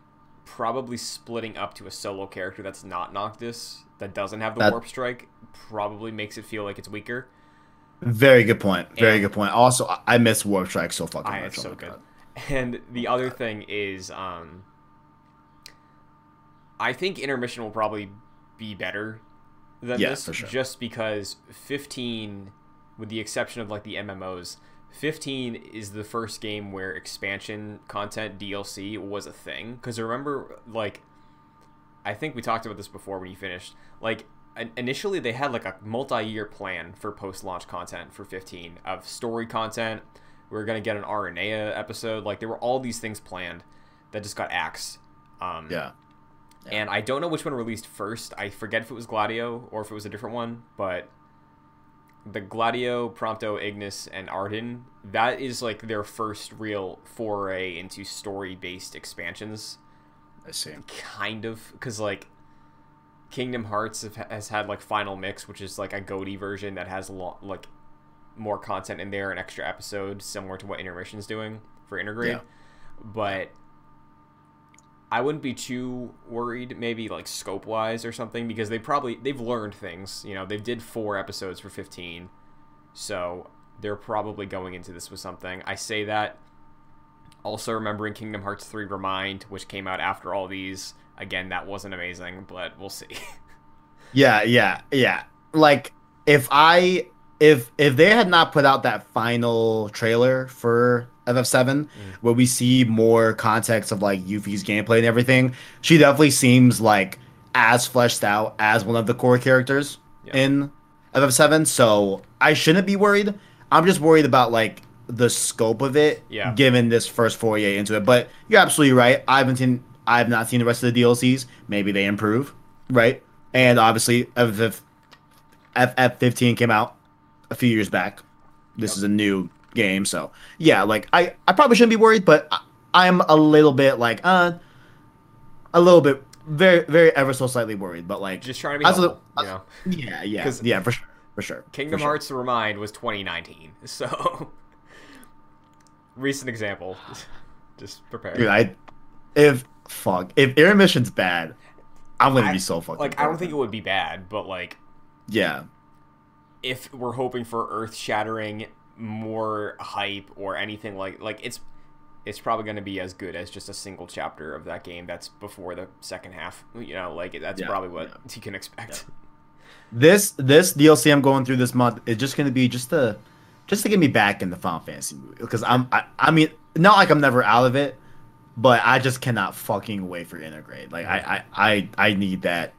probably splitting up to a solo character that's not Noctis, that doesn't have the that, warp strike, probably makes it feel like it's weaker. Very good point. Very and, good point. Also, I miss warp strike so fucking I, much. It's oh so good. God. And the other thing is, um, I think intermission will probably be better than yeah, this, sure. just because 15, with the exception of like the MMOs, 15 is the first game where expansion content DLC was a thing. Because remember, like, I think we talked about this before when you finished. Like, initially they had like a multi-year plan for post-launch content for 15 of story content. We are gonna get an Aranea episode. Like, there were all these things planned that just got axed. Um, yeah. yeah. And I don't know which one released first. I forget if it was Gladio or if it was a different one, but the Gladio, Prompto, Ignis, and Ardyn, that is like their first real foray into story based expansions. I see. Kind of, because like Kingdom Hearts has had like Final Mix, which is like a GOTY version that has a lot like more content in there, an extra episode, similar to what Intermission's doing for Intergrade. Yeah. But I wouldn't be too worried, maybe like scope wise or something, because they probably they've learned things. You know, they did four episodes for fifteen, so they're probably going into this with something. I say that also remembering Kingdom Hearts 3 Re Mind, which came out after all these. Again, that wasn't amazing, but we'll see. yeah, yeah, yeah. Like if I if if they had not put out that final trailer for FF7, mm. where we see more context of like Yuffie's gameplay and everything, she definitely seems like as fleshed out as one of the core characters yeah. in FF7. So I shouldn't be worried. I'm just worried about like the scope of it, yeah. given this first foray into it. But you're absolutely right. I haven't seen, I have not seen the rest of the DLCs. Maybe they improve, right? And obviously, FF, FF 15 came out a few years back. This Yep. is a new game, so yeah, like I, I probably shouldn't be worried, but I, I'm a little bit like uh, a little bit very very ever so slightly worried, but like Just trying to be a- helpful, you know. yeah yeah yeah for sure for sure. Kingdom for. Hearts to remind was 2019. So recent example. Just prepare. Dude, I if fuck if intermission's bad, I'm gonna I- be so fucking. like I don't think it would be bad, but like Yeah, if we're hoping for earth-shattering more hype or anything like like it's it's probably going to be as good as just a single chapter of that game that's before the second half you know like that's Yeah, probably what yeah. you can expect this this DLC I'm going through this month is just gonna be just to just to get me back in the Final Fantasy movie because I'm I, I mean not like I'm never out of it, but I just cannot fucking wait for Intergrade. Like I I I, I need that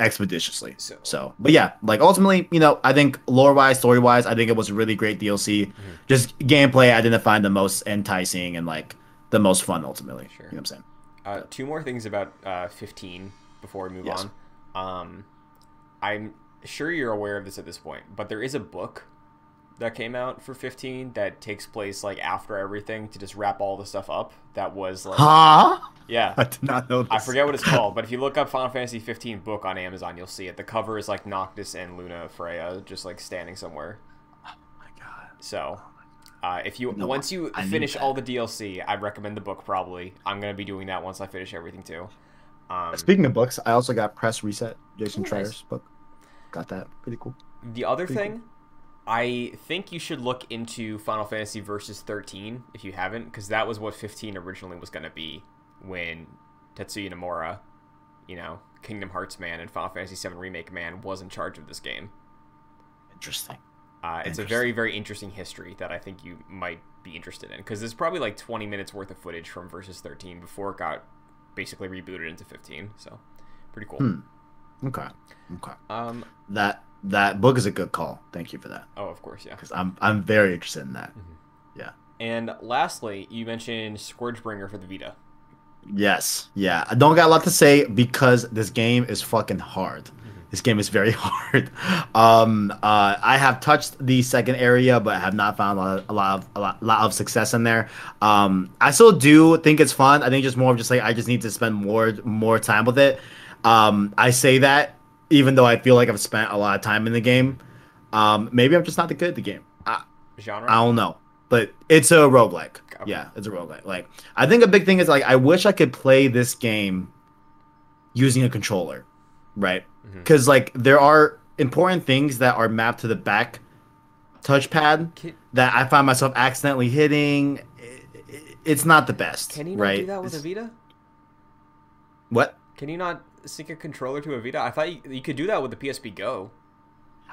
expeditiously. So- So, but yeah, like ultimately, you know, I think lore wise, story wise, I think it was a really great DLC. Mm-hmm. Just gameplay, I didn't find the most enticing and like the most fun ultimately. Sure. You know what I'm saying? Uh, two more things about uh, 15 before we move Yes. on. Um, I'm sure you're aware of this at this point, but there is a book that came out for 15 that takes place like after everything to just wrap all the stuff up. That was like, Huh? yeah, I did not know this. I forget what it's called, but if you look up Final Fantasy 15 book on Amazon, you'll see it. The cover is like Noctis and Lunafreya just like standing somewhere. Oh my god. So, uh, if you No, once you I finish all the DLC, I recommend the book. Probably, I'm gonna be doing that once I finish everything too. Um, Speaking of books, I also got Press Reset, Jason Oh, nice. Schreier's book. Got that. Pretty cool. The other Pretty thing, I think you should look into Final Fantasy Versus 13 if you haven't, because that was what 15 originally was going to be when Tetsuya Nomura, you know, Kingdom Hearts man and Final Fantasy 7 Remake man was in charge of this game. Interesting. Uh, it's a very, very interesting history that I think you might be interested in, because there's probably like 20 minutes worth of footage from Versus 13 before it got basically rebooted into 15. So, pretty cool. Hmm. Okay. Okay. Um, That that book is a good call. Thank you for that. oh, of course, yeah. Because I'm I'm very interested in that. Yeah. And lastly, you mentioned Scourgebringer for the Vita. Yes. Yeah. I don't got a lot to say because this game is fucking hard. This game is very hard. Um, uh, I have touched the second area, but have not found a lot, of, a lot of a lot, lot of success in there. Um, I still do think it's fun. I think just more of just like I just need to spend more more time with it. Um, I say that even though I feel like I've spent a lot of time in the game. Um, maybe I'm just not that good at the game. I, Genre? I don't know. But it's a roguelike. Okay. Yeah, it's a roguelike. Like I think a big thing is like I wish I could play this game using a controller. Right? Mhm. Cuz like there are important things that are mapped to the back touchpad Can, that I find myself accidentally hitting. It's not the best. can you not right? do that with a Vita? What? Can you not sync a controller to a Vita? I thought you, you could do that with the PSP Go.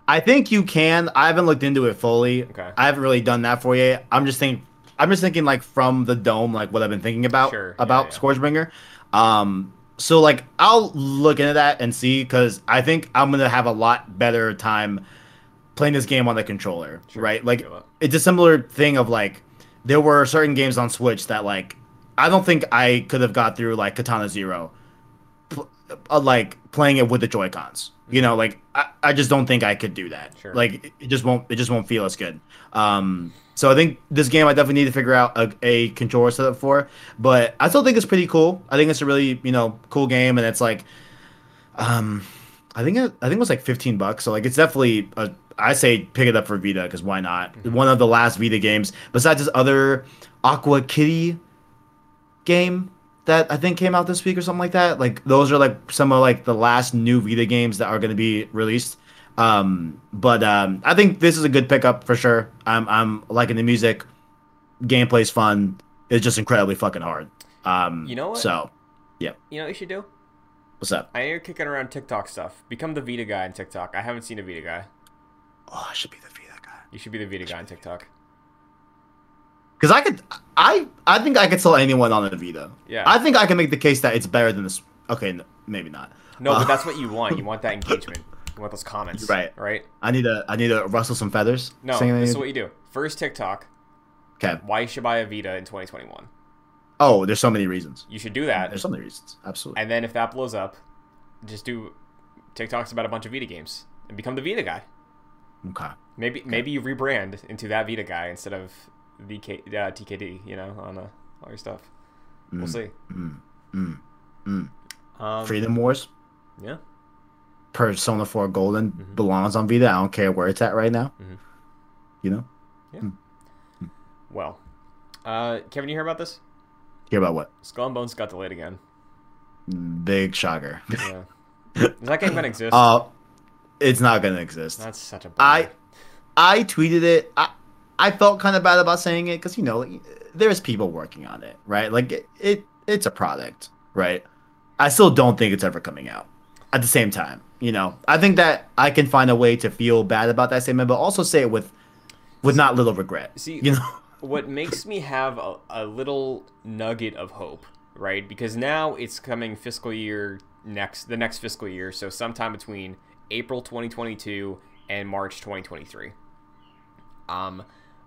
I think you can. I haven't looked into it fully. Okay. I haven't really done that for you. I'm just thinking. I'm just thinking like from the dome, like what I've been thinking about Sure, about yeah. Scourgebringer. Um, so like I'll look into that and see because I think I'm gonna have a lot better time playing this game on the controller, Sure, right? Like it's a similar thing of like there were certain games on Switch that like I don't think I could have got through like Katana Zero, uh, like playing it with the Joy Cons. You know, like I, I just don't think I could do that. Sure. Like it- just won't it just won't feel as good. Um, so I think this game I definitely need to figure out a, a controller setup for. But I still think it's pretty cool. I think it's a really you know cool game, and it's like, um, I think it, I think it was like fifteen bucks. So like it's definitely a I say pick it up for Vita because why not? One of the last Vita games besides this other Aqua Kitty game that I think came out this week or something like that. Like those are like some of like the last new Vita games that are going to be released. Um, but um, I think this is a good pickup for sure. I'm I'm liking the music. Gameplay's fun. It's just incredibly fucking hard. Um, You know what? So yeah. You know what you should do? what's up? I know you're kicking around TikTok stuff. Become the Vita guy on TikTok. I haven't seen a Vita guy. Oh, I should be the Vita guy. You should be the Vita guy on TikTok. Because I could, I I think I could sell anyone on a Vita. Yeah. I think I can make the case that it's better than this. Okay, maybe not. No, Uh, but that's what you want. You want that engagement. You want those comments. Right. Right? I need to I need to rustle some feathers. No, this is what you do. First TikTok. Okay. Why you should buy a Vita in 2021. Oh, there's so many reasons. You should do that. There's so many reasons. Absolutely. And then if that blows up, just do TikToks about a bunch of Vita games and become the Vita guy. Okay. Maybe maybe you rebrand into that Vita guy instead of VK, uh, TKD. You know, on uh, all your stuff. We'll see. Mm, mm, mm. Um, Freedom Wars, yeah. Persona 4 Golden Mhm. belongs on Vita. I don't care where it's at right now. Mhm. You know? Well, uh, Kevin, you hear about this? Hear about what? Skull and Bones got delayed again. Big shocker. Yeah. Is that game gonna exist? uh, it's not gonna exist. That's such a. Bummer. I I tweeted it. I I felt kind of bad about saying it because you know like, there's people working on it, right? Like it, it it's a product, right? I still don't think it's ever coming out. At the same time, you know, I think that I can find a way to feel bad about that statement, but also say it with with not little regret. See- you know, what makes me have a, a little nugget of hope, right? Because now it's coming fiscal year next, the next fiscal year, so sometime between April 2022 and March 2023. Um,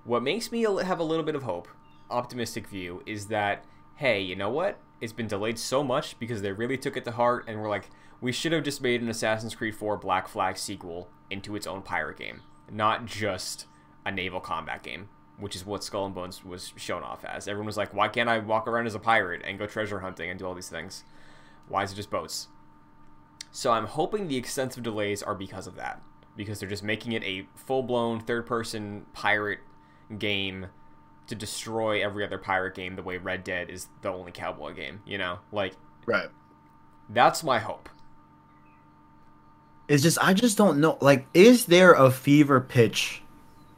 what makes me have a little bit of hope, optimistic view, is that hey, you know what? It's been delayed so much because they really took it to heart and were like, we should have just made an Assassin's Creed 4 Black Flag sequel into its own pirate game, not just a naval combat game, which is what Skull and Bones was shown off as. Everyone was like, why can't I walk around as a pirate and go treasure hunting and do all these things? Why is it just boats? So I'm hoping the extensive delays are because of that, because they're just making it a full blown third person pirate game to destroy every other pirate game the way Red Dead is the only cowboy game, you know? Like, right? that's my hope. It's just I just don't know. Like, is there a fever pitch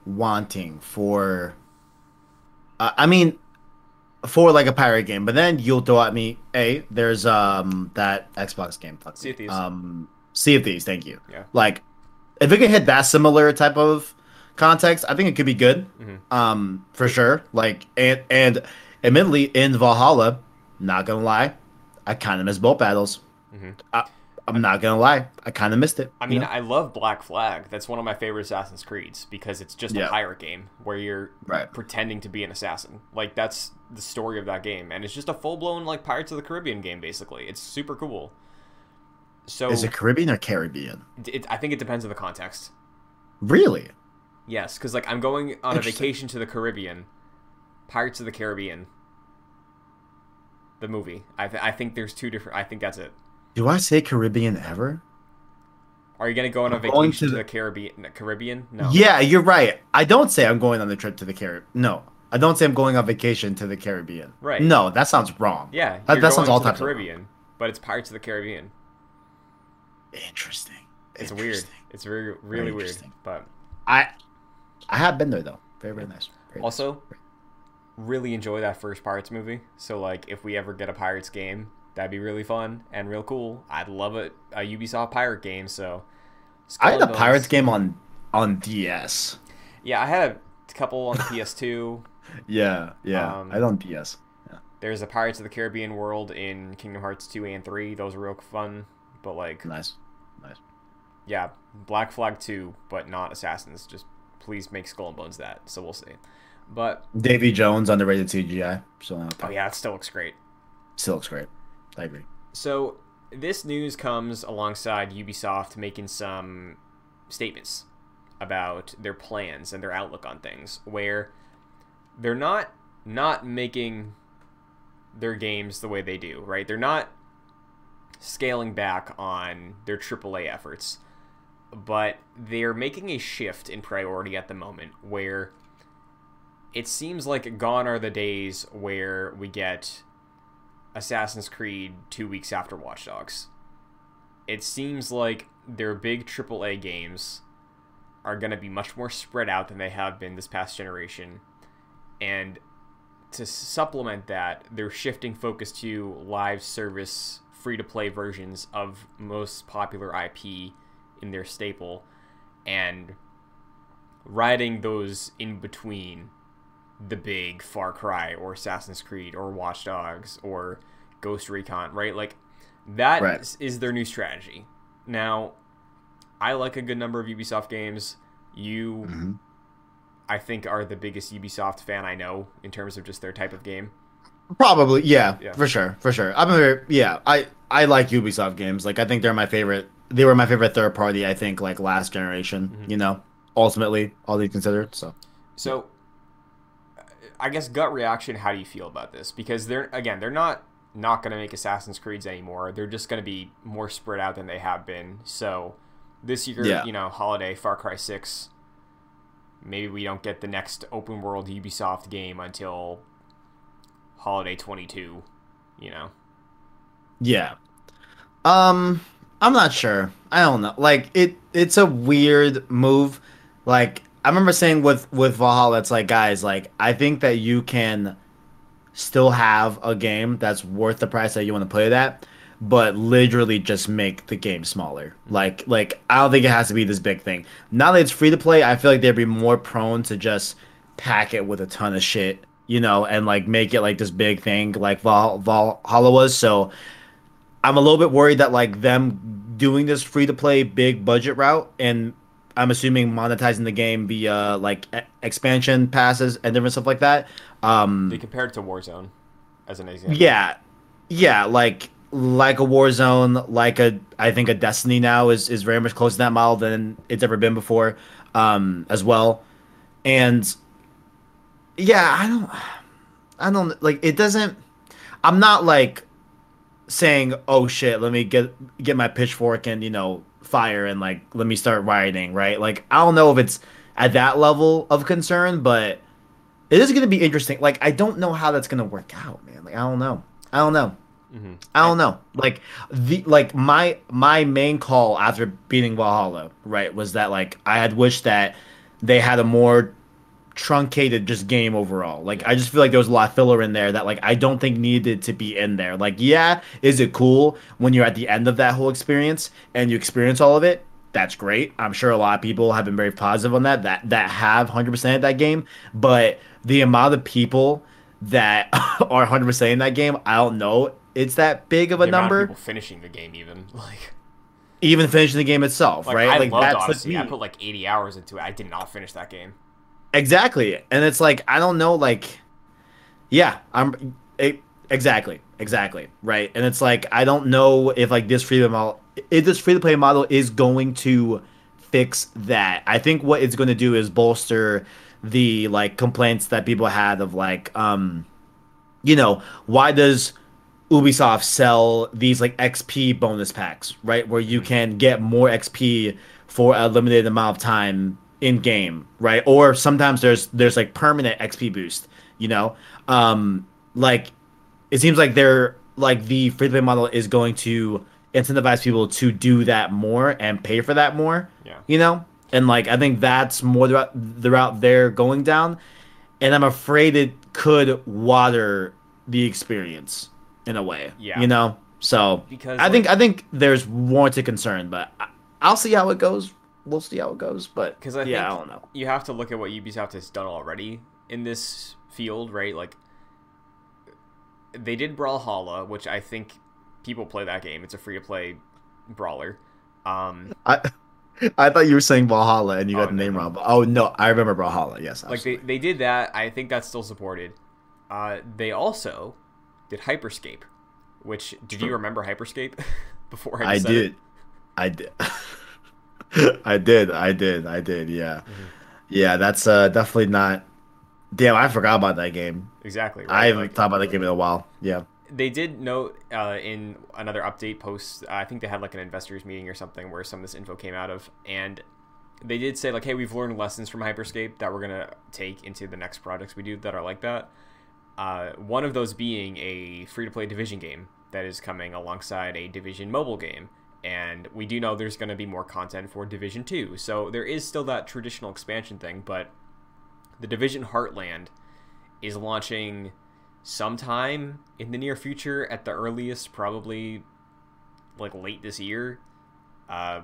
wanting for? Uh, I mean, for like a pirate game, but then you'll throw at me. A there's um that Xbox game. Fuck Sea of me. Thieves. Um, Sea of Thieves. Thank you. Yeah. Like, if it could hit that similar type of context, I think it could be good. Mhm. Um, for sure. Like, and and admittedly, in Valhalla, not gonna lie, I kind of miss boat battles. Mhm. I, I'm not gonna lie, I kind of missed it. I mean, know? I love Black Flag. That's one of my favorite Assassin's Creeds because it's just Yeah. a pirate game where you're Right. pretending to be an assassin. Like that's the story of that game, and it's just a full blown like Pirates of the Caribbean game. Basically, it's super cool. So Is it Caribbean or Caribbean? it, I think it depends on the context. Really? Yes, because like I'm going on a vacation to the Caribbean, Pirates of the Caribbean, the movie. I th- I think there's two different. I think that's it. Do I say Caribbean ever? Are you gonna go on a I'm going vacation to to the- the Caribbean? Caribbean? No. Yeah, you're right. I don't say I'm going on the trip to the Caribbean. No, I don't say I'm going on vacation to the Caribbean. Right. No, that sounds wrong. Yeah, that, that sounds all types of wrong. Caribbean, but it's Pirates of the Caribbean. Interesting. It's weird. It's very really weird. But I, I have been there though. Very very nice. Very nice. also, really enjoy that first Pirates movie. So like, if we ever get a Pirates game, that'd be really fun and real cool. I'd love it a Ubisoft pirate game. So. Skull I had a Bones- Pirates game on on DS. Yeah, I had a couple on the PS2. Yeah, yeah. Um, I had on DS. There's a Pirates of the Caribbean world in Kingdom Hearts 2 and 3. Those were real fun. But like, Nice, nice. yeah, Black Flag 2, but not Assassins. Just please make Skull and Bones that. So we'll see. But Davy Jones underrated CGI. Still out uh, oh yeah, it still looks great. Still looks great. I agree. So this news comes alongside Ubisoft making some statements about their plans and their outlook on things, where they're not not making their games the way they do, right? They're not scaling back on their AAA efforts, but they're making a shift in priority at the moment where it seems like gone are the days where we get Assassin's Creed two weeks after Watch Dogs. It seems like their big AAA games are going to be much more spread out than they have been this past generation. And to supplement that, they're shifting focus to live service, free to play versions of most popular IP in their staple and riding those in between the big Far Cry or Assassin's Creed or Watch Dogs or Ghost Recon, right? Like that Right. is- is their new strategy. Now, I like a good number of Ubisoft games. You, hmm I think, are the biggest Ubisoft fan I know in terms of just their type of game. Probably, yeah, Yeah. for sure, for sure. I'm a very, yeah, I I like Ubisoft games. Like I think they're my favorite. They were my favorite third party. I think like last generation. Mm-hmm. You know, ultimately, all things considered. So, So, I guess gut reaction. How do you feel about this? Because they're again, they're not not going to make Assassin's Creeds anymore. They're just going to be more spread out than they have been. So, this year, Yeah. you know, holiday Far Cry Six. Maybe we don't get the next open world Ubisoft game until holiday twenty two. You know. yeah. Um, I'm not sure. I don't know. Like it, it's a weird move. Like I remember saying with with Valhalla, it's like guys, like I think that you can still have a game that's worth the price that you want to play that, but literally just make the game smaller. Like like I don't think it has to be this big thing. Now that it's free to play, I feel like they'd be more prone to just pack it with a ton of shit, you know, and like make it like this big thing like Val- Valhalla was. So I'm a little bit worried that like them doing this free to play big budget route and I'm assuming monetizing the game via like e- expansion passes and different stuff like that. Um, They compared it to Warzone as an example. yeah, yeah, like like a Warzone, like a I think a Destiny now is is very much closer to that model than it's ever been before, um, as well. And yeah, I don't, I don't like it. Doesn't. I'm not like saying, "Oh shit, let me get get my pitchfork and you know fire and like let me start rioting." Right? Like I don't know if it's at that level of concern, but it is going to be interesting. Like I don't know how that's going to work out, man. Like I don't know. I don't know. hmm I don't know. Like the like my my main call after beating Valhalla, right, was that like I had wished that they had a more truncated just game overall. Like I just feel like there was a lot of filler in there that like I don't think needed to be in there. Like yeah, is it cool when you're at the end of that whole experience and you experience all of it? That's great. I'm sure a lot of people have been very positive on that that that have 100% that game, but the amount of people that are 100% in that game, I don't know it's that big of a of number people finishing the game even like. even finishing the game itself, Like, right? I like loved Odyssey. I put like 80 hours into it. I did not finish that game. Exactly. And it's like I don't know like yeah, I'm it, exactly. Exactly. Right. And it's like I don't know if like this free to model if this free to play model is going to fix that. I think what it's going to do is bolster the like complaints that people had of like um you know, why does Ubisoft sell these like XP bonus packs, right? Where you can get more XP for a limited amount of time in game, right? Or sometimes there's there's like permanent XP boost, you know? Um like it seems like they're like the free to play model is going to incentivize people to do that more and pay for that more. Yeah. You know? And like I think that's more the route, the route they're going down. And I'm afraid it could water the experience in a way. Yeah. You know? So Because, I think I think there's warranted concern, but I, I'll see how it goes. We'll see how it goes. But Because I yeah, I don't know. you have to look at what Ubisoft has done already in this field, right? Like they did Brawlhalla, which I think people play that game. It's a free to play brawler. Um, I I thought you were saying Valhalla and you Oh, got the name no. wrong. But, oh no, I remember Brawlhalla. Yes, like they, they did that. I think that's still supported. Uh, they also did Hyperscape, which did you remember Hyperscape before I, I just said it? did. I did. I did. I did. I did. Yeah. Mm-hmm. Yeah, that's uh definitely not Damn, I forgot about that game. Exactly. I Right? haven't Like, thought about that game in a while. Yeah. they did note uh, in another update post i think they had like an investors meeting or something where some of this info came out of and they did say like hey we've learned lessons from hyperscape that we're going to take into the next projects we do that are like that uh, one of those being a free-to-play division game that is coming alongside a division mobile game and we do know there's going to be more content for division 2 so there is still that traditional expansion thing but the division heartland is launching sometime in the near future at the earliest probably like late this year. Uh,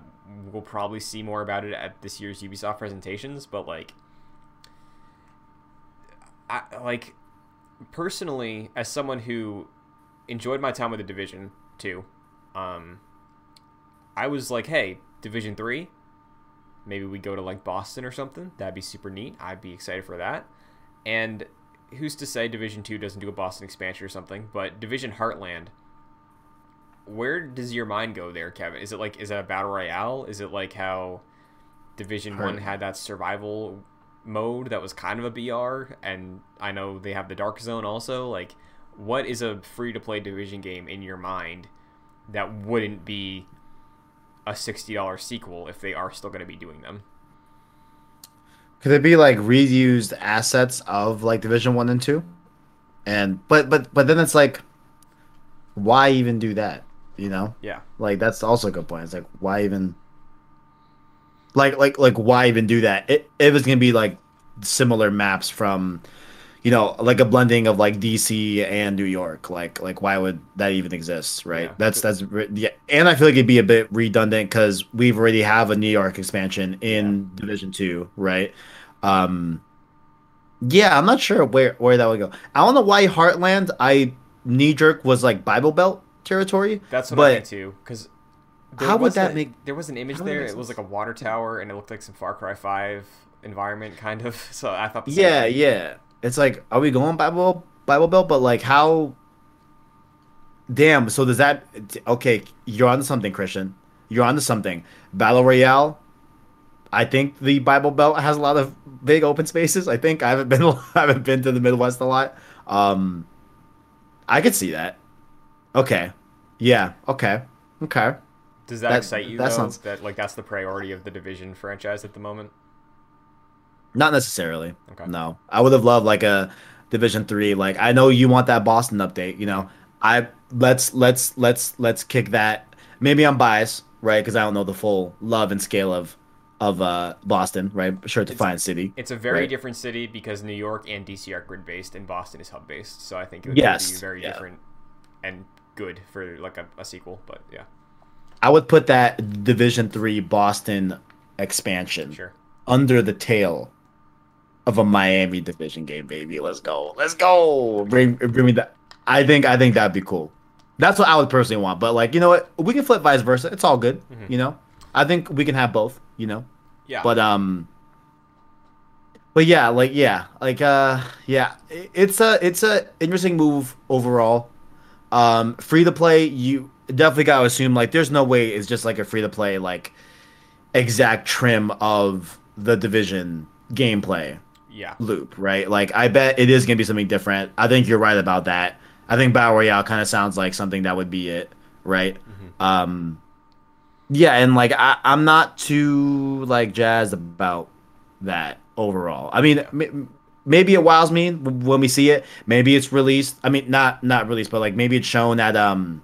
we'll probably see more about it at this year's ubisoft presentations but like I, like personally as someone who enjoyed my time with the division 2 um i was like hey division 3 maybe we go to like boston or something that'd be super neat i'd be excited for that and who's to say Division Two doesn't do a Boston expansion or something? But Division Heartland, where does your mind go there, Kevin? Is it like is it a battle royale? Is it like how Division Heard. One had that survival mode that was kind of a BR, and I know they have the Dark Zone also. Like, what is a free to play Division game in your mind that wouldn't be a sixty dollars sequel if they are still going to be doing them? Could it be like reused assets of like Division One and Two? And but but but then it's like, why even do that? You know, Yeah, like that's also a good point. It's like why even, like like like why even do that? It if it's gonna be like similar maps from, you know, like a blending of like DC and New York. Like like why would that even exist? Right. Yeah. That's that's yeah. And I feel like it'd be a bit redundant because we've already have a New York expansion in Division Two. Right. Um. Yeah, I'm not sure where where that would go. I don't know why Heartland. I knee jerk was like Bible Belt territory. that's what but I think too. Because How would that make- There was an image how would that there. make It was like a water tower, and it looked like some Far Cry Five environment, kind of. So I thought. The same Yeah, yeah. It's like, are we going Bible Bible Belt? But like, how? Damn. So does that? Okay, you're onto something, Christian. You're onto something. Battle Royale. I think the Bible Belt has a lot of big open spaces. I think I haven't been I haven't been to the Midwest a lot. Um, I could see that. Okay. Yeah. Okay. Okay. Does that, That- excite you that though? sounds- That like that's the priority of the division franchise at the moment. Not necessarily. Okay. No, I would have loved like a Division Three. Like I know you want that Boston update. You know, I let's let's let's let's kick that. Maybe I'm biased, right? Because I don't know the full love and scale of of uh Boston, right? Sure, it's a fine city. It's a very Right. different city because New York and DC are grid based and Boston is hub based. So I think it would Yes, be very yeah. different and good for like a, a sequel. But yeah, I would put that Division Three Boston expansion sure. under the tail of a Miami division game, baby. Let's go. Let's go. Bring bring me that. I think I think that'd be cool. That's what I would personally want. But like, you know what? We can flip vice versa. It's all good. You know? I think we can have both, you know? Yeah. But um But yeah, like yeah, like uh yeah, it's a it's a interesting move overall. Um free to play, you definitely got to assume like there's no way it's just like a free to play like exact trim of the division gameplay yeah. loop, right? Like I bet it is gonna be something different. I think you're right about that. I think Battle Royale kind of sounds like something that would be it, right? Um, yeah, and like I, I'm not too like jazzed about that overall. I mean, m- maybe it wows me when we see it. Maybe it's released. I mean, not not released, but like maybe it's shown at um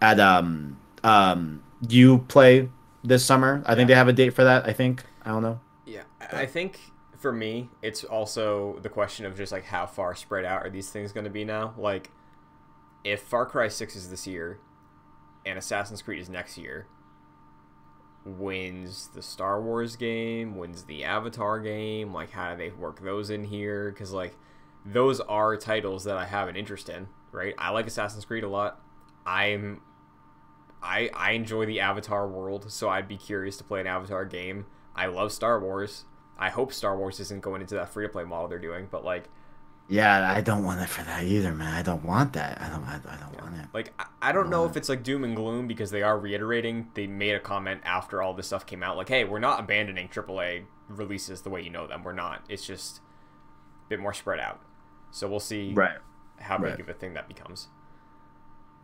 at um um you play this summer. I think they have a date for that. I think I don't know. Yeah, I I think for me, it's also the question of just like how far spread out are these things going to be now. Like, if Far Cry Six is this year, and Assassin's Creed is next year, wins the Star Wars game, wins the Avatar game. Like, how do they work those in here? Because like, those are titles that I have an interest in. Right? I like Assassin's Creed a lot. I'm I I enjoy the Avatar world, so I'd be curious to play an Avatar game. I love Star Wars. I hope Star Wars isn't going into that free to play model they're doing, but like Yeah, I don't want it for that either, man. I don't want that. I don't. I, I don't want it. like I, I don't know if it's like doom and gloom because they are reiterating. They made a comment after all this stuff came out, like, "Hey, we're not abandoning AAA releases the way you know them. We're not. It's just a bit more spread out." So we'll see Right. how big right. of a thing that becomes.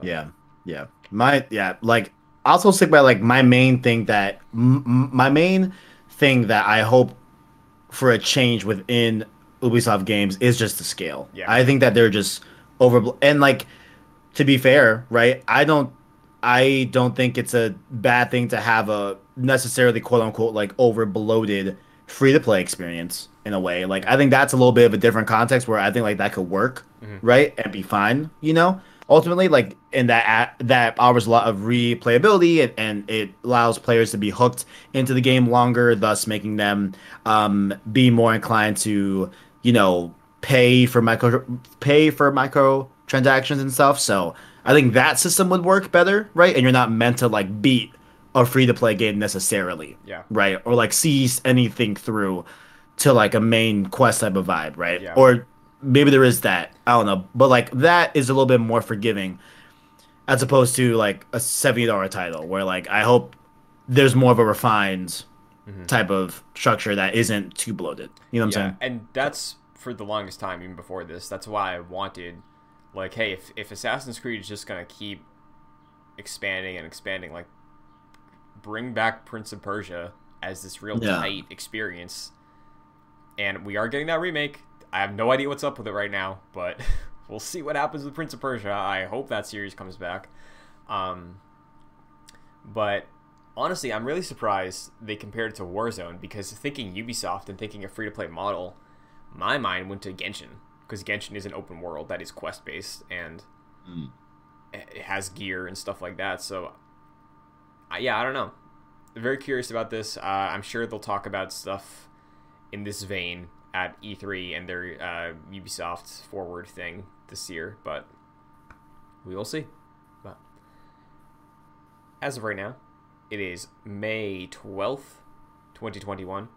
Yeah. Yeah. My yeah. Like I'll also stick by like my main thing that m- my main thing that I hope for a change within Ubisoft games is just the scale. Yeah. I think that they're just over and like to be fair, right? I don't I don't think it's a bad thing to have a necessarily quote unquote like over bloated free to play experience in a way. Like I think that's a little bit of a different context where I think like that could work, mm-hmm. right? And be fine, you know? Ultimately, like in that that offers a lot of replayability and, and it allows players to be hooked into the game longer, thus making them um, be more inclined to, you know, pay for micro pay for micro transactions and stuff. So I think that system would work better, right? And you're not meant to like beat a free to play game necessarily, Yeah. right? Or like see anything through to like a main quest type of vibe, right? Yeah. Or maybe there is that. I don't know, but like that is a little bit more forgiving as opposed to like a seventy dollar title where like I hope there's more of a refined mm-hmm. type of structure that isn't too bloated. You know what I'm yeah, saying? and that's for the longest time, even before this. That's why I wanted, like, hey, if if Assassin's Creed is just gonna keep expanding and expanding, like, bring back Prince of Persia as this real Yeah. tight experience. And we are getting that remake. I have no idea what's up with it right now, but we'll see what happens with Prince of Persia. I hope that series comes back. Um, but honestly, I'm really surprised they compared it to Warzone because thinking Ubisoft and thinking a free to play model, my mind went to Genshin because Genshin is an open world that is quest based and Mm. it has gear and stuff like that. So, I yeah, I don't know. Very curious about this. Uh, I'm sure they'll talk about stuff in this vein at E3 and their uh, Ubisoft forward thing this year, but we will see. But as of right now, it is May 12th, 2021.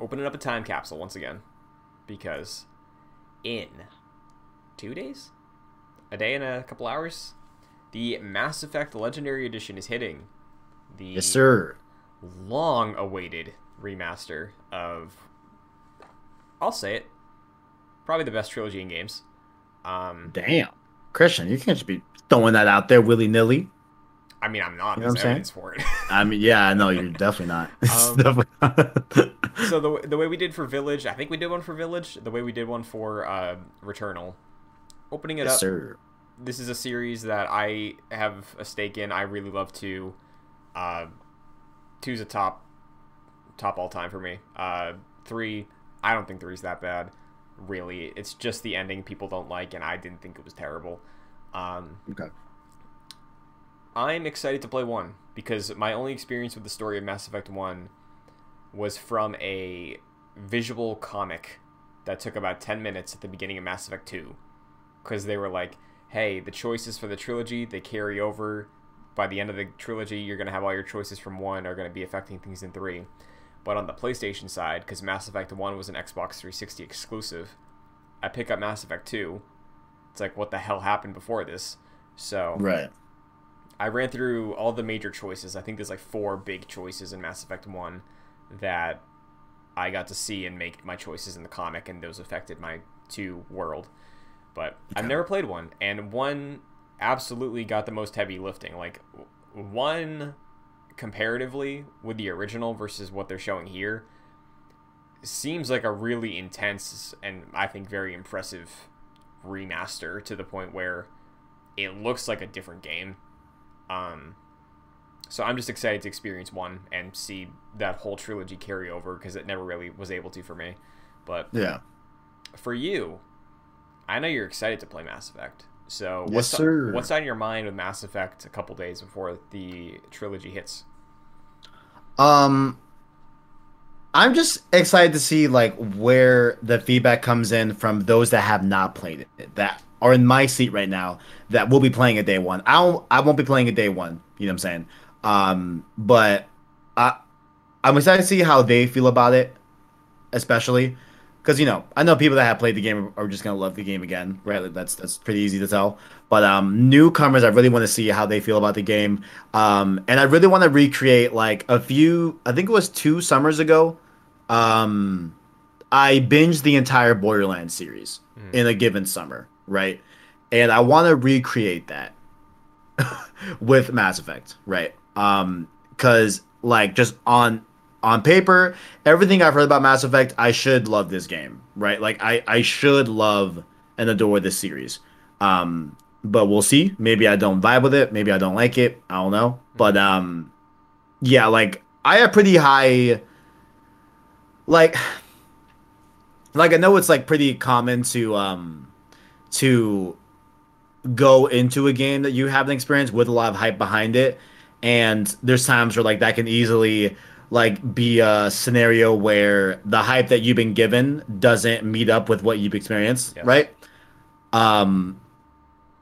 Opening up a time capsule once again because in two days, a day and a couple hours, the Mass Effect Legendary Edition is hitting the Yes, sir. long awaited remaster of I'll say it. Probably the best trilogy in games. Um Damn, Christian, you can't just be throwing that out there willy nilly. I mean I'm not You know what I'm saying? for it. I mean, yeah, I know you're definitely not. Um, definitely not. so the the way we did for Village, I think we did one for Village, the way we did one for uh Returnal. Opening it yes, up sir. this is a series that I have a stake in. I really love two. Uh, two's a top, top all time for me. Uh, three, I don't think three's that bad. Really, it's just the ending people don't like, and I didn't think it was terrible. Um, Okay. I'm excited to play one because my only experience with the story of Mass Effect One was from a visual comic that took about ten minutes at the beginning of Mass Effect Two, because they were like, "Hey, the choices for the trilogy they carry over. By the end of the trilogy, you're gonna have all your choices from one are gonna be affecting things in three. But on the PlayStation side, because Mass Effect One was an Xbox 360 exclusive, I pick up Mass Effect Two. It's like, what the hell happened before this? So Right. I ran through all the major choices. I think there's like four big choices in Mass Effect 1 that I got to see and make my choices in the comic, and those affected my 2 world. But I've never played one, and one absolutely got the most heavy lifting. Like, one comparatively with the original versus what they're showing here seems like a really intense and I think very impressive remaster to the point where it looks like a different game. Um, so I'm just excited to experience one and see that whole trilogy carry over because it never really was able to for me. But Yeah. for you, I know you're excited to play Mass Effect. So Yes, what's sir. what's on your mind with Mass Effect a couple days before the trilogy hits? Um, I'm just excited to see like where the feedback comes in from those that have not played it, that are in my seat right now, that will be playing it day one. I don't, I won't be playing it day one. You know what I'm saying? Um, but I, I'm excited to see how they feel about it, especially because you know I know people that have played the game are just gonna love the game again, right? Like, That's that's pretty easy to tell. But um, newcomers, I really want to see how they feel about the game, um, and I really want to recreate like a few. I think it was two summers ago. Um, I binged the entire Borderlands series in a given summer, right? And I want to recreate that with Mass Effect, right? Um, because like just on on paper, everything I've heard about Mass Effect, I should love this game, right? Like I I should love and adore this series. Um, but we'll see. Maybe I don't vibe with it. Maybe I don't like it. I don't know. But um, yeah, like I have pretty high. Like, like I know it's like pretty common to um, to go into a game that you have an experience with a lot of hype behind it and there's times where like that can easily like be a scenario where the hype that you've been given doesn't meet up with what you've experienced right um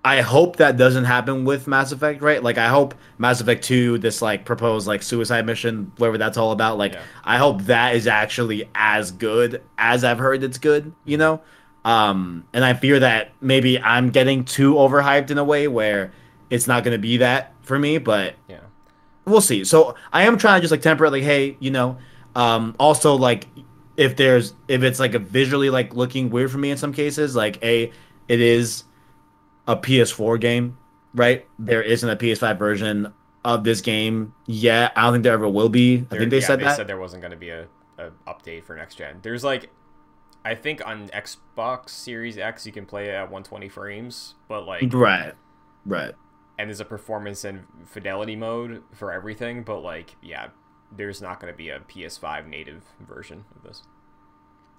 i hope that doesn't happen with mass effect right like i hope mass effect 2 this like proposed like suicide mission whatever that's all about like Yeah. i hope that is actually as good as i've heard it's good you know um, and I fear that maybe I'm getting too overhyped in a way where it's not going to be that for me. But Yeah. We'll see. So I am trying to just like temper it, like, hey, you know, um, also like if there's if it's like a visually like looking weird for me in some cases, like a it is a PS4 game, right? There isn't a PS5 version of this game yet. I don't think there ever will be. I There- think they yeah, said they that. said there wasn't going to be a, a update for next gen. There's like, I think on Xbox Series X you can play it at 120 frames, but like, Right. Right. And there's a performance and fidelity mode for everything. But like, yeah, there's not going to be a PS5 native version of this.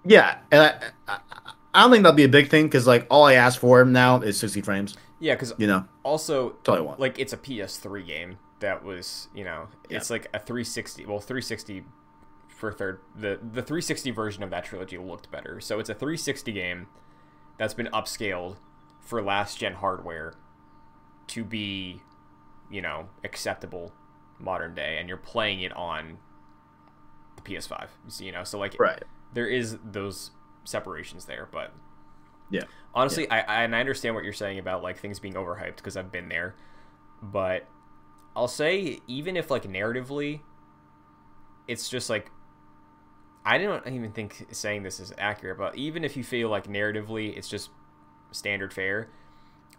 Yeah, and I, I, I don't think that'll be a big thing because like all I ask for now is 60 frames. Yeah, because You know, also that's all I want. like it's a PS3 game that was, you know, it's like a 360. Well, 360 for third the the 360 version of that trilogy looked better. So it's a 360 game that's been upscaled for last gen hardware to be, you know, acceptable modern day, and you're playing it on the PS5. So, you know, so like right. there is those separations there, but Yeah. honestly, I, I and I understand what you're saying about like things being overhyped because I've been there, but I'll say even if like narratively, it's just like I don't even think saying this is accurate, but even if you feel like narratively it's just standard fare,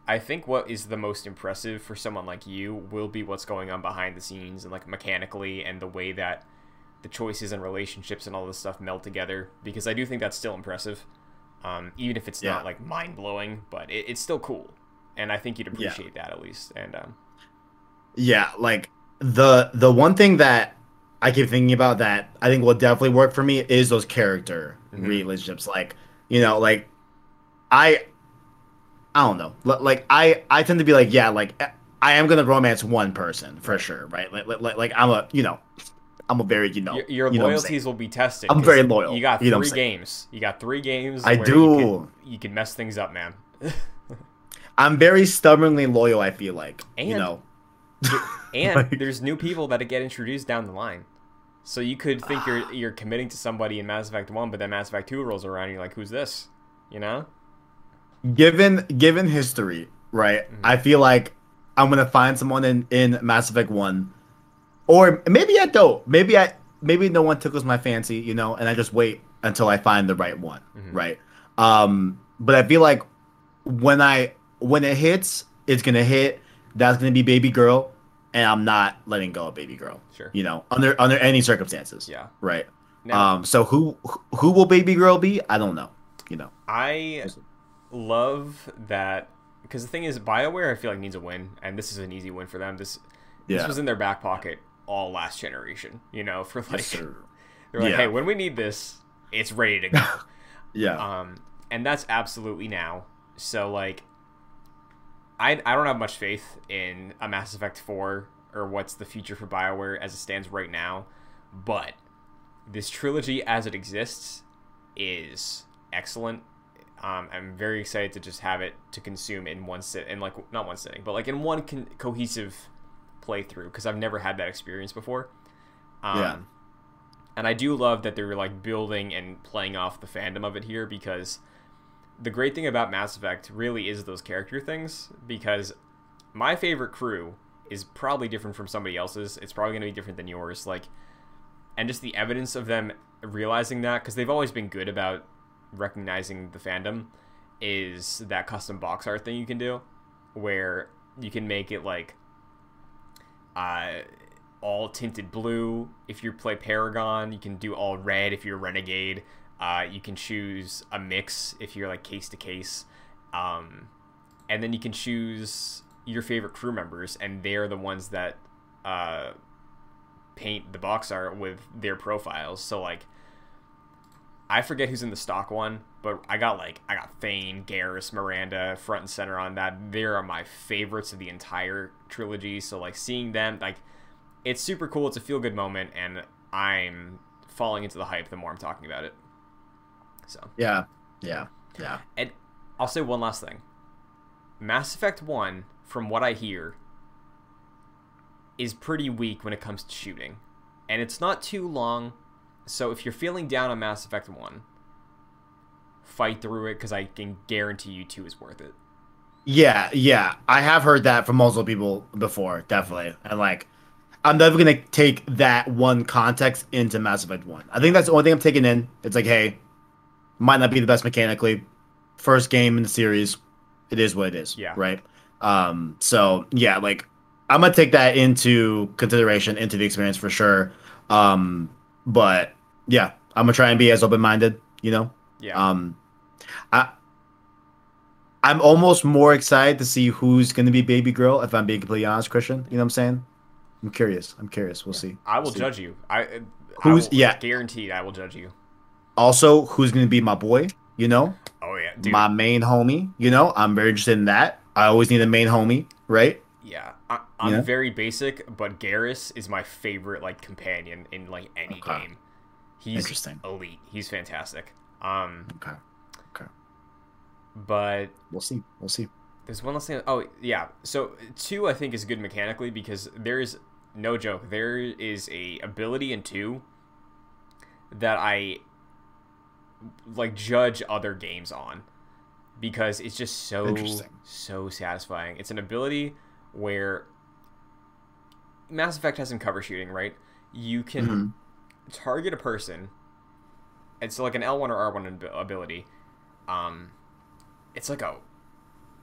I think what is the most impressive for someone like you will be what's going on behind the scenes and like mechanically and the way that the choices and relationships and all this stuff meld together because I do think that's still impressive. Um, even if it's Yeah. not like mind blowing, but it, it's still cool, and I think you'd appreciate that at least. And um, Yeah, like the the one thing that I keep thinking about that I think will definitely work for me is those character Mhm. relationships. Like, you know, like I I don't know. Like I I tend to be like, yeah, like eh, I am gonna romance one person for sure, right? Like like like, I'm a you know I'm a very you know your, your you know what I'm saying. loyalties will be tested. I'm very loyal, You got you know three games. You got three games. I where do. You can, you can mess things up, man. I'm very stubbornly loyal. I feel like you know. And Like- there's new people that get introduced down the line. So you could think you're you're committing to somebody in Mass Effect One, but then Mass Effect Two rolls around, and you're like, "Who's this?" You know? Given given history, right? Mm-hmm. I feel like I'm gonna find someone in in Mass Effect One, or maybe I don't. Maybe I maybe no one tickles my fancy, you know, and I just wait until I find the right one, Mhm. right? Um, but I feel like when I when it hits, it's gonna hit. That's gonna be Baby Girl, and I'm not letting go of Baby Girl. Sure. You know, under under any circumstances. Yeah. Right. Now, Um. So who who will Baby Girl be? I don't know. You know. I love that because the thing is, Bioware, I feel like needs a win, and this is an easy win for them. This this Yeah. was in their back pocket all last generation. You know, for like Yes, they're like, Yeah. hey, when we need this, it's ready to go. Yeah. um, and that's absolutely now. So like, I I don't have much faith in a Mass Effect Four or what's the future for Bioware as it stands right now, but this trilogy as it exists is excellent. Um, I'm very excited to just have it to consume in one sit, in like not one sitting, but like in one con- cohesive playthrough because I've never had that experience before. Um, Yeah. And I do love that they're like building and playing off the fandom of it here because the great thing about Mass Effect really is those character things because my favorite crew is probably different from somebody else's. It's probably going to be different than yours. Like, and just the evidence of them realizing that because they've always been good about recognizing the fandom is that custom box art thing you can do where you can make it like uh all tinted blue. If you play paragon you can do all red. If you're renegade uh, you can choose a mix if you're like case to case. Um, and then you can choose your favorite crew members and they're the ones that uh, paint the box art with their profiles. So like I forget who's in the stock one, but I got like I got Thane, Garrus, Miranda front and center on that. They are my favorites of the entire trilogy. So like seeing them, like it's super cool. It's a feel good moment, and I'm falling into the hype the more I'm talking about it. So Yeah. Yeah. Yeah. and I'll say one last thing. Mass Effect 1, from what I hear, is pretty weak when it comes to shooting. And it's not too long, so if you're feeling down on Mass Effect 1, fight through it because I can guarantee you 2 is worth it. Yeah, yeah. I have heard that from multiple people before, definitely. And like I'm never gonna take that one context into Mass Effect One. I think that's the only thing I'm taking in. It's like, hey, might not be the best mechanically. First game in the series, it is what it is. Yeah. Right. Um. So yeah, like I'm gonna take that into consideration into the experience for sure. Um. But yeah, I'm gonna try and be as open minded. You know. Yeah. Um. I. I'm almost more excited to see who's to be baby girl. If I'm being completely honest, Christian, you know what I'm saying? I'm curious. I'm curious. We'll see. I will See. judge you. I Who's- I will, yeah. guaranteed I will judge you. Also, who's to be my boy? You know, Oh yeah, dude. my main homie. You know, I'm very interested in that. I always need a main homie, right? yeah, I, I'm Yeah. very basic, but Garrus is my favorite like companion in like any Okay. game. He's Interesting. elite. He's fantastic. Um, Okay. Okay. but We'll see. We'll see. There's one last thing. Oh yeah. So two, I think, is good mechanically because there is no joke. There is a ability in two that I like judge other games on because it's just so so satisfying. It's an ability where Mass Effect has some cover shooting, right? You can Mhm. target a person. It's like an L1 or R1 ability. Um, it's like a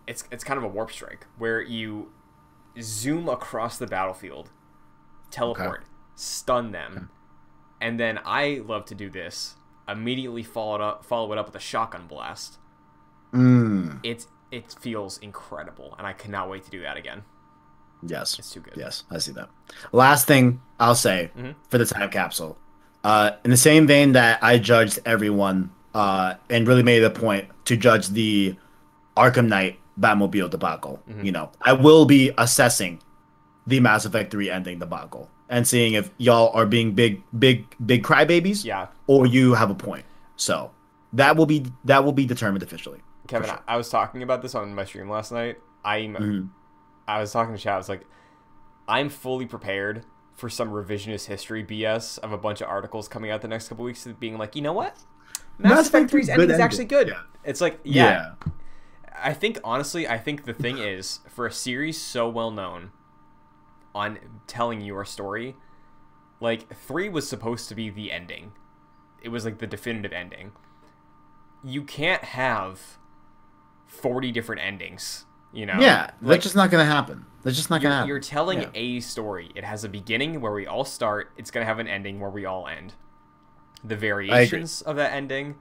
it's it's kind of a warp strike where you zoom across the battlefield, teleport, stun them, and then I love to do this. Immediately follow it up, follow it up with a shotgun blast. Mm. It's it feels incredible, and I cannot wait to do that again. Yes. It's too good. Yes, I see that. Last thing I'll say Mhm. for the time capsule. Uh, in the same vein that I judged everyone uh, and really made it a point to judge the Arkham Knight Batmobile debacle, Mhm. you know, I will be assessing the Mass Effect 3 ending debacle and seeing if y'all are being big, big, big crybabies Yeah, or you have a point. So that will be that will be determined officially. Kevin, sure. I, was talking about this on my stream last night. I'm Mhm. I was talking to chat. I was like, I'm fully prepared for some revisionist history BS of a bunch of articles coming out the next couple weeks, being like, you know what, Mass, Mass Effect Effect 3's 3's ending is actually good. ending. It's like, yeah, I think honestly, I think the thing is for a series so well known on telling your story, like three was supposed to be the ending. It was like the definitive ending. You can't have forty different endings. You know? Yeah, like that's just not gonna happen. That's just not gonna you're, happen. you're telling Yeah. a story. It has a beginning where we all start. It's gonna have an ending where we all end. The variations of that ending,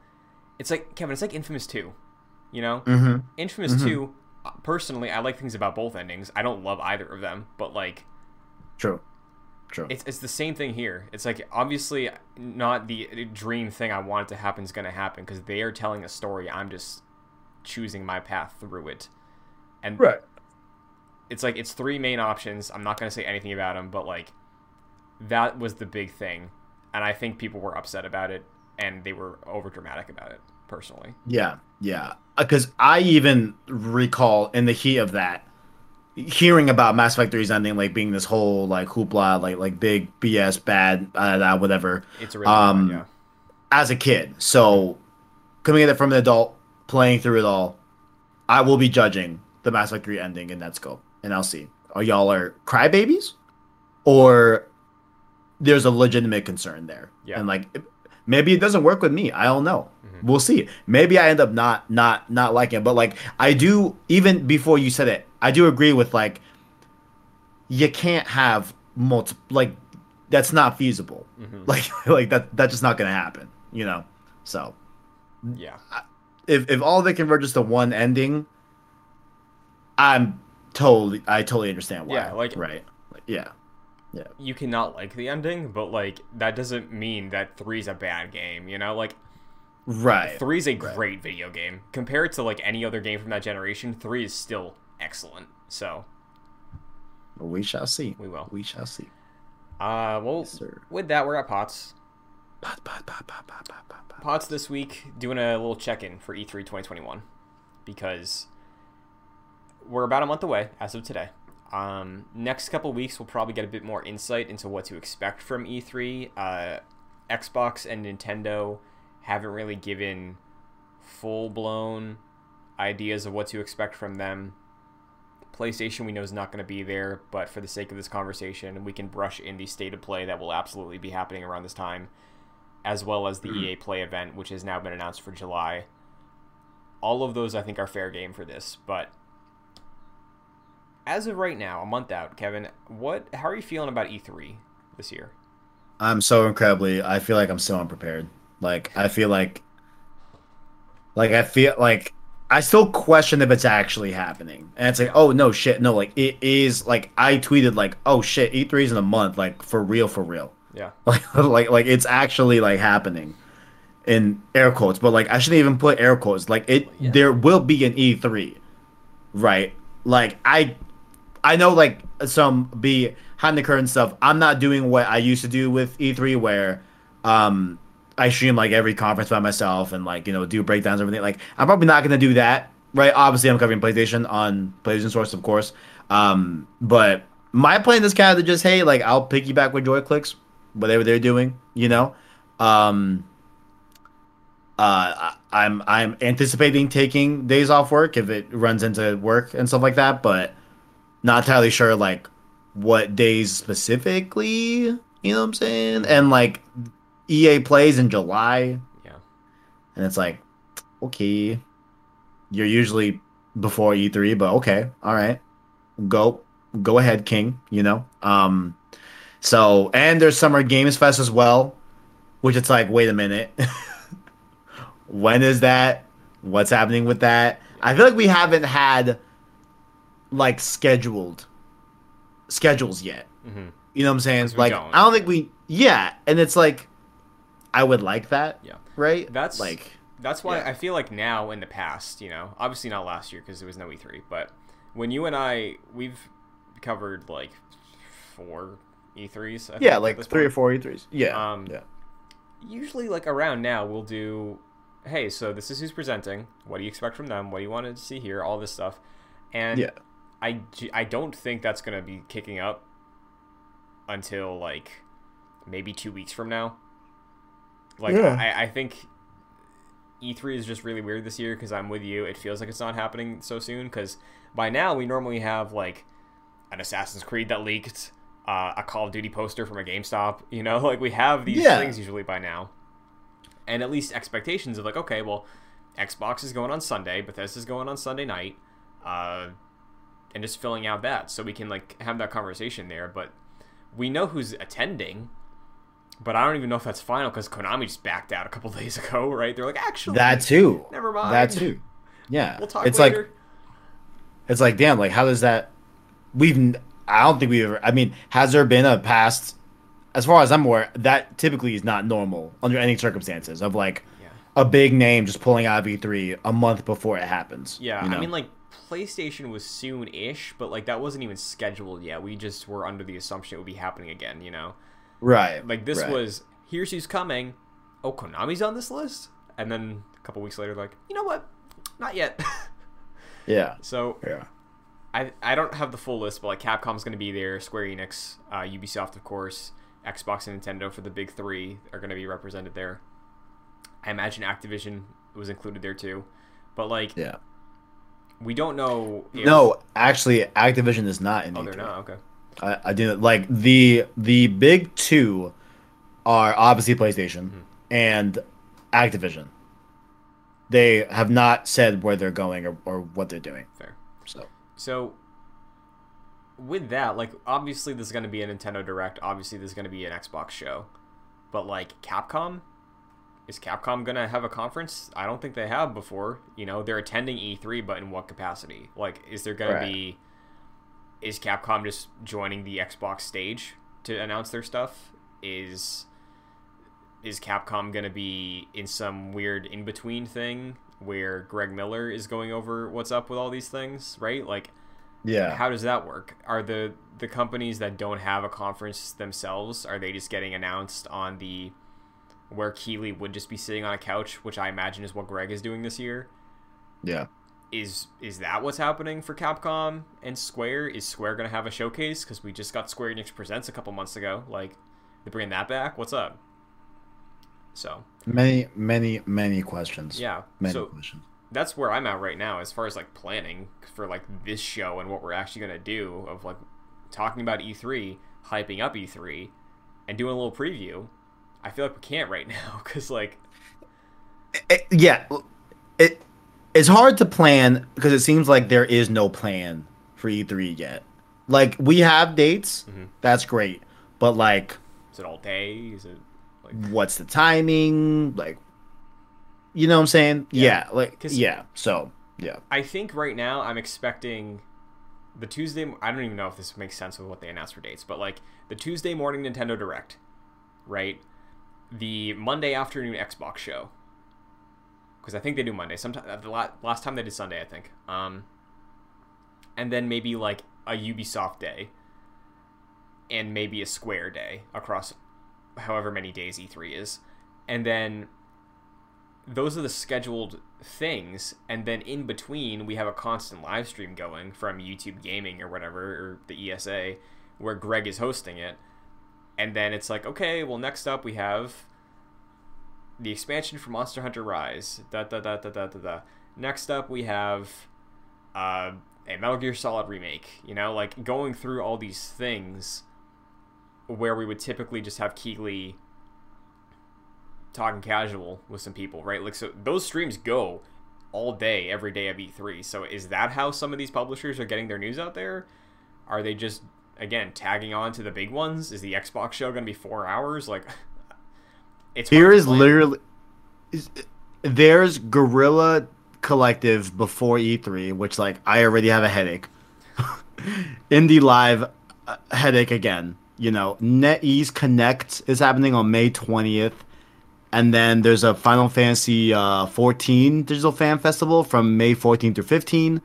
it's like Kevin. It's like Infamous Two. You know, Mm-hmm. Infamous Two. uh, Personally, I like things about both endings. I don't love either of them, but like True. True. it's it's the same thing here. It's like obviously not the dream thing I want it to happen is gonna happen because they are telling a story. I'm just choosing my path through it, and right. it's like it's three main options. I'm not gonna say anything about them, but like that was the big thing, and I think people were upset about it and they were over dramatic about it. Personally, Yeah, yeah. Because I even recall in the heat of that, hearing about Mass Effect 3's ending like being this whole like hoopla, like like big BS, bad, uh, uh, whatever. it's a really Um, yeah. As a kid, so coming at it from an adult, playing through it all, I will be judging the Mass Effect 3 ending in that scope, and I'll see. Are y'all are crybabies, or there's a legitimate concern there? Yeah. And like maybe it doesn't work with me. I don't know. Mm-hmm. We'll see. Maybe I end up not not not liking it. But like I do even before you said it, I do agree with like you can't have multi like that's not feasible. Mhm. Like like that that's just not gonna happen. You know? So yeah. if if all of it converges to one ending, I'm totally I totally understand why. Yeah, like- right. Like, yeah. you cannot like the ending, but like that doesn't mean that three's a bad game. You know, like Right. three's a Right. great video game compared to like any other game from that generation. Three is still excellent. So We shall see. we will. We shall see. Uh, well, sir. with that, we're at Pots. Pot, pot, pot, pot, pot, pot, pot, pot. Pots this week doing a little check-in for E E3 2021 because we're about a month away as of today. Um, next couple weeks, we'll probably get a bit more insight into what to expect from E3. Uh, Xbox and Nintendo haven't really given full-blown ideas of what to expect from them. PlayStation we know is not going to be there, but for the sake of this conversation, we can brush in the state of play that will absolutely be happening around this time, as well as the Mm-hmm. EA Play event, which has now been announced for July. All of those, I think, are fair game for this. But as of right now, a month out, Kevin, what? How are you feeling about E3 this year? I'm so incredibly. I feel like I'm so unprepared. Like I feel like, like I feel like I still question if it's actually happening. And it's like, oh no, shit, no, like it is. Like I tweeted, like, oh shit, E3 is in a month, like for real, for real. Yeah, Like, like, like it's actually like happening in air quotes. But like I shouldn't even put air quotes. Like it, Yeah. there will be an E3, right? Like I I know like some behind the curtain stuff. I'm not doing what I used to do with E3 where um I stream like every conference by myself and like, you know, do breakdowns and everything. Like I'm probably not gonna do that. Right. Obviously I'm covering PlayStation on PlayStation Source, of course. Um, but my plan is kind of just, hey, like I'll piggyback with JoyClicks, whatever they're doing, you know. Um uh, I'm I'm anticipating taking days off work if it runs into work and stuff like that, but not entirely sure like what days specifically. You know what I'm saying? And like EA plays in July, yeah. and it's like, okay, you're usually before E3, but okay, all right, go go ahead, King. You know, um, so and there's Summer Games Fest as well, which it's like, wait a minute, when is that? What's happening with that? I feel like we haven't had like scheduled schedules yet. hmm You know what I'm saying? Like don't. I don't think we yeah, and it's like I would like that. Yeah. Right? That's like That's why Yeah. I feel like now in the past, you know, obviously not last year because there was no E3, but when you and I, we've covered like four E3s. I think, yeah, like three or four E3s. Yeah. Um, yeah. Usually, like around now, we'll do, hey, so this is who's presenting. What do you expect from them? What do you want to see here? All this stuff, and Yeah. I, I don't think that's gonna be kicking up until like maybe two weeks from now. Like Yeah. I, I think E3 is just really weird this year because I'm with you. It feels like it's not happening so soon because by now we normally have like an Assassin's Creed that leaked, uh, a Call of Duty poster from a GameStop. You know, like we have these Yeah. things usually by now, and at least expectations of like, okay, well, Xbox is going on Sunday, Bethesda's going on Sunday night, uh, and just filling out that so we can like have that conversation there. But we know who's attending. But I don't even know if that's final because Konami just backed out a couple days ago, right? They're like, actually, That too. Never mind. That too. Yeah. We'll talk it's later. like it's like damn, like how does that we've I don't think we've ever I mean, has there been a past as far as I'm aware, that typically is not normal under any circumstances of like yeah. a big name just pulling out of E3 a month before it happens. Yeah, you know? I mean, like PlayStation was soon-ish, but like that wasn't even scheduled yet. We just were under the assumption it would be happening again. You know, right. like this right. was here's who's coming. Oh, Konami's on this list, and then a couple weeks later, like you know what, not yet. Yeah. so Yeah. I I don't have the full list, but like Capcom's going to be there, Square Enix, uh, Ubisoft, of course, Xbox and Nintendo for the big three are going to be represented there. I imagine Activision was included there too, but like Yeah. We don't know. If, No, actually Activision is not in oh, E3. they're not. Okay. I, I do like the the big two are obviously PlayStation Mm-hmm. and Activision. They have not said where they're going or, or what they're doing. Fair. So So with that, like obviously there's going to be a Nintendo Direct, obviously there's going to be an Xbox show. But like Capcom is Capcom going to have a conference? I don't think they have before. You know, they're attending E3, but in what capacity? Like is there going Right. be is Capcom just joining the Xbox stage to announce their stuff? Is is Capcom going to be in some weird in between thing where Greg Miller is going over what's up with all these things, right? Like yeah, how does that work? Are the the companies that don't have a conference themselves are they just getting announced on the where Keighley would just be sitting on a couch, which I imagine is what Greg is doing this year? yeah, Is is that what's happening for Capcom and Square? Is Square gonna have a showcase? Because we just got Square Enix Presents a couple months ago. Like they're bringing that back. What's up? So many many many questions. yeah. many so questions. that's where I'm at right now as far as like planning for like this show and what we're actually gonna do of like talking about E3, hyping up E3, and doing a little preview. I feel like we can't right now because like It- yeah, it it's hard to plan because it seems like there is no plan for E3 yet. Like we have dates, Mhm. that's great, but like, is it all day? Is it like what's the timing? Like, you know what I'm saying? Yeah. Yeah, like yeah. So yeah, I think right now I'm expecting the Tuesday. I don't even know if this makes sense with what they announced for dates, but like the Tuesday morning Nintendo Direct, right? The Monday afternoon Xbox show, because I think they do Monday. Sometimes the last time they did Sunday, I think. Um, and then maybe like a Ubisoft day, and maybe a Square day across however many days E3 is, and then those are the scheduled things and then in between we have a constant live stream going from youtube gaming or whatever or the esa where greg is hosting it and then it's like okay well next up we have the expansion for monster hunter rise da da da da da da, da. next up we have uh, a metal gear solid remake you know like going through all these things where we would typically just have Keighley talking casual with some people, right? Like so those streams go all day every day of E3. So is that how some of these publishers are getting their news out there? Are they just again tagging on to the big ones? Is the Xbox show going to be 4 hours? Like it's here is literally is- there's Guerrilla Collective before E3, which like I already have a headache. Indie Live uh, headache again. You know, NetEase Connect is happening on May 20th. And then there's a Final Fantasy uh, 14 Digital Fan Festival from May 14th through 15.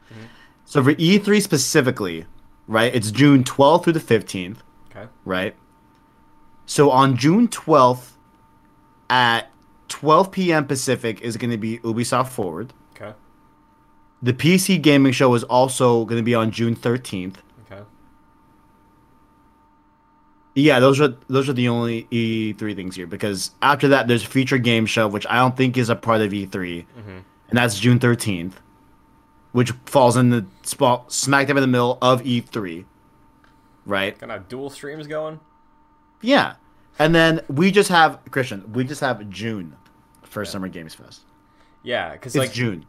So for E3 specifically, right, it's June 12th through the 15th, Okay. right? So on June 12th at 12 p.m. Pacific is going to be Ubisoft Forward. Okay. The PC Gaming Show is also going to be on June 13th. Okay. Yeah, those are those are the only E3 things here because after that there's a Future Game Show which I don't think is a part of E3, Mhm. and that's June 13th, which falls in the spot smack dab in the middle of E3, right? Kind of dual streams going. Yeah, and then we just have Christian. We just have June for Summer Games Fest. Yeah, cuz like June.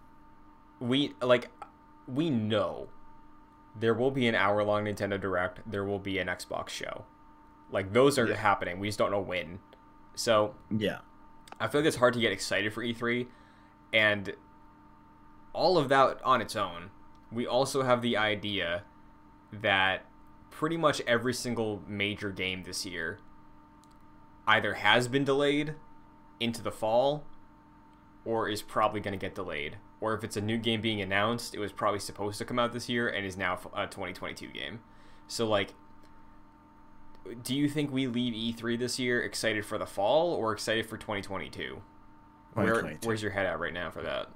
we like we know there will be an hour long Nintendo Direct, there will be an Xbox show. Like those are Yeah. happening. We just don't know when. So Yeah. I feel like it's hard to get excited for E3, and all of that on its own. We also have the idea that pretty much every single major game this year either has been delayed into the fall or is probably going to get delayed. Or if it's a new game being announced, it was probably supposed to come out this year and is now a 2022 game. So, like, do you think we leave E3 this year excited for the fall or excited for 2022? Where, 2022. where's your head at right now for that?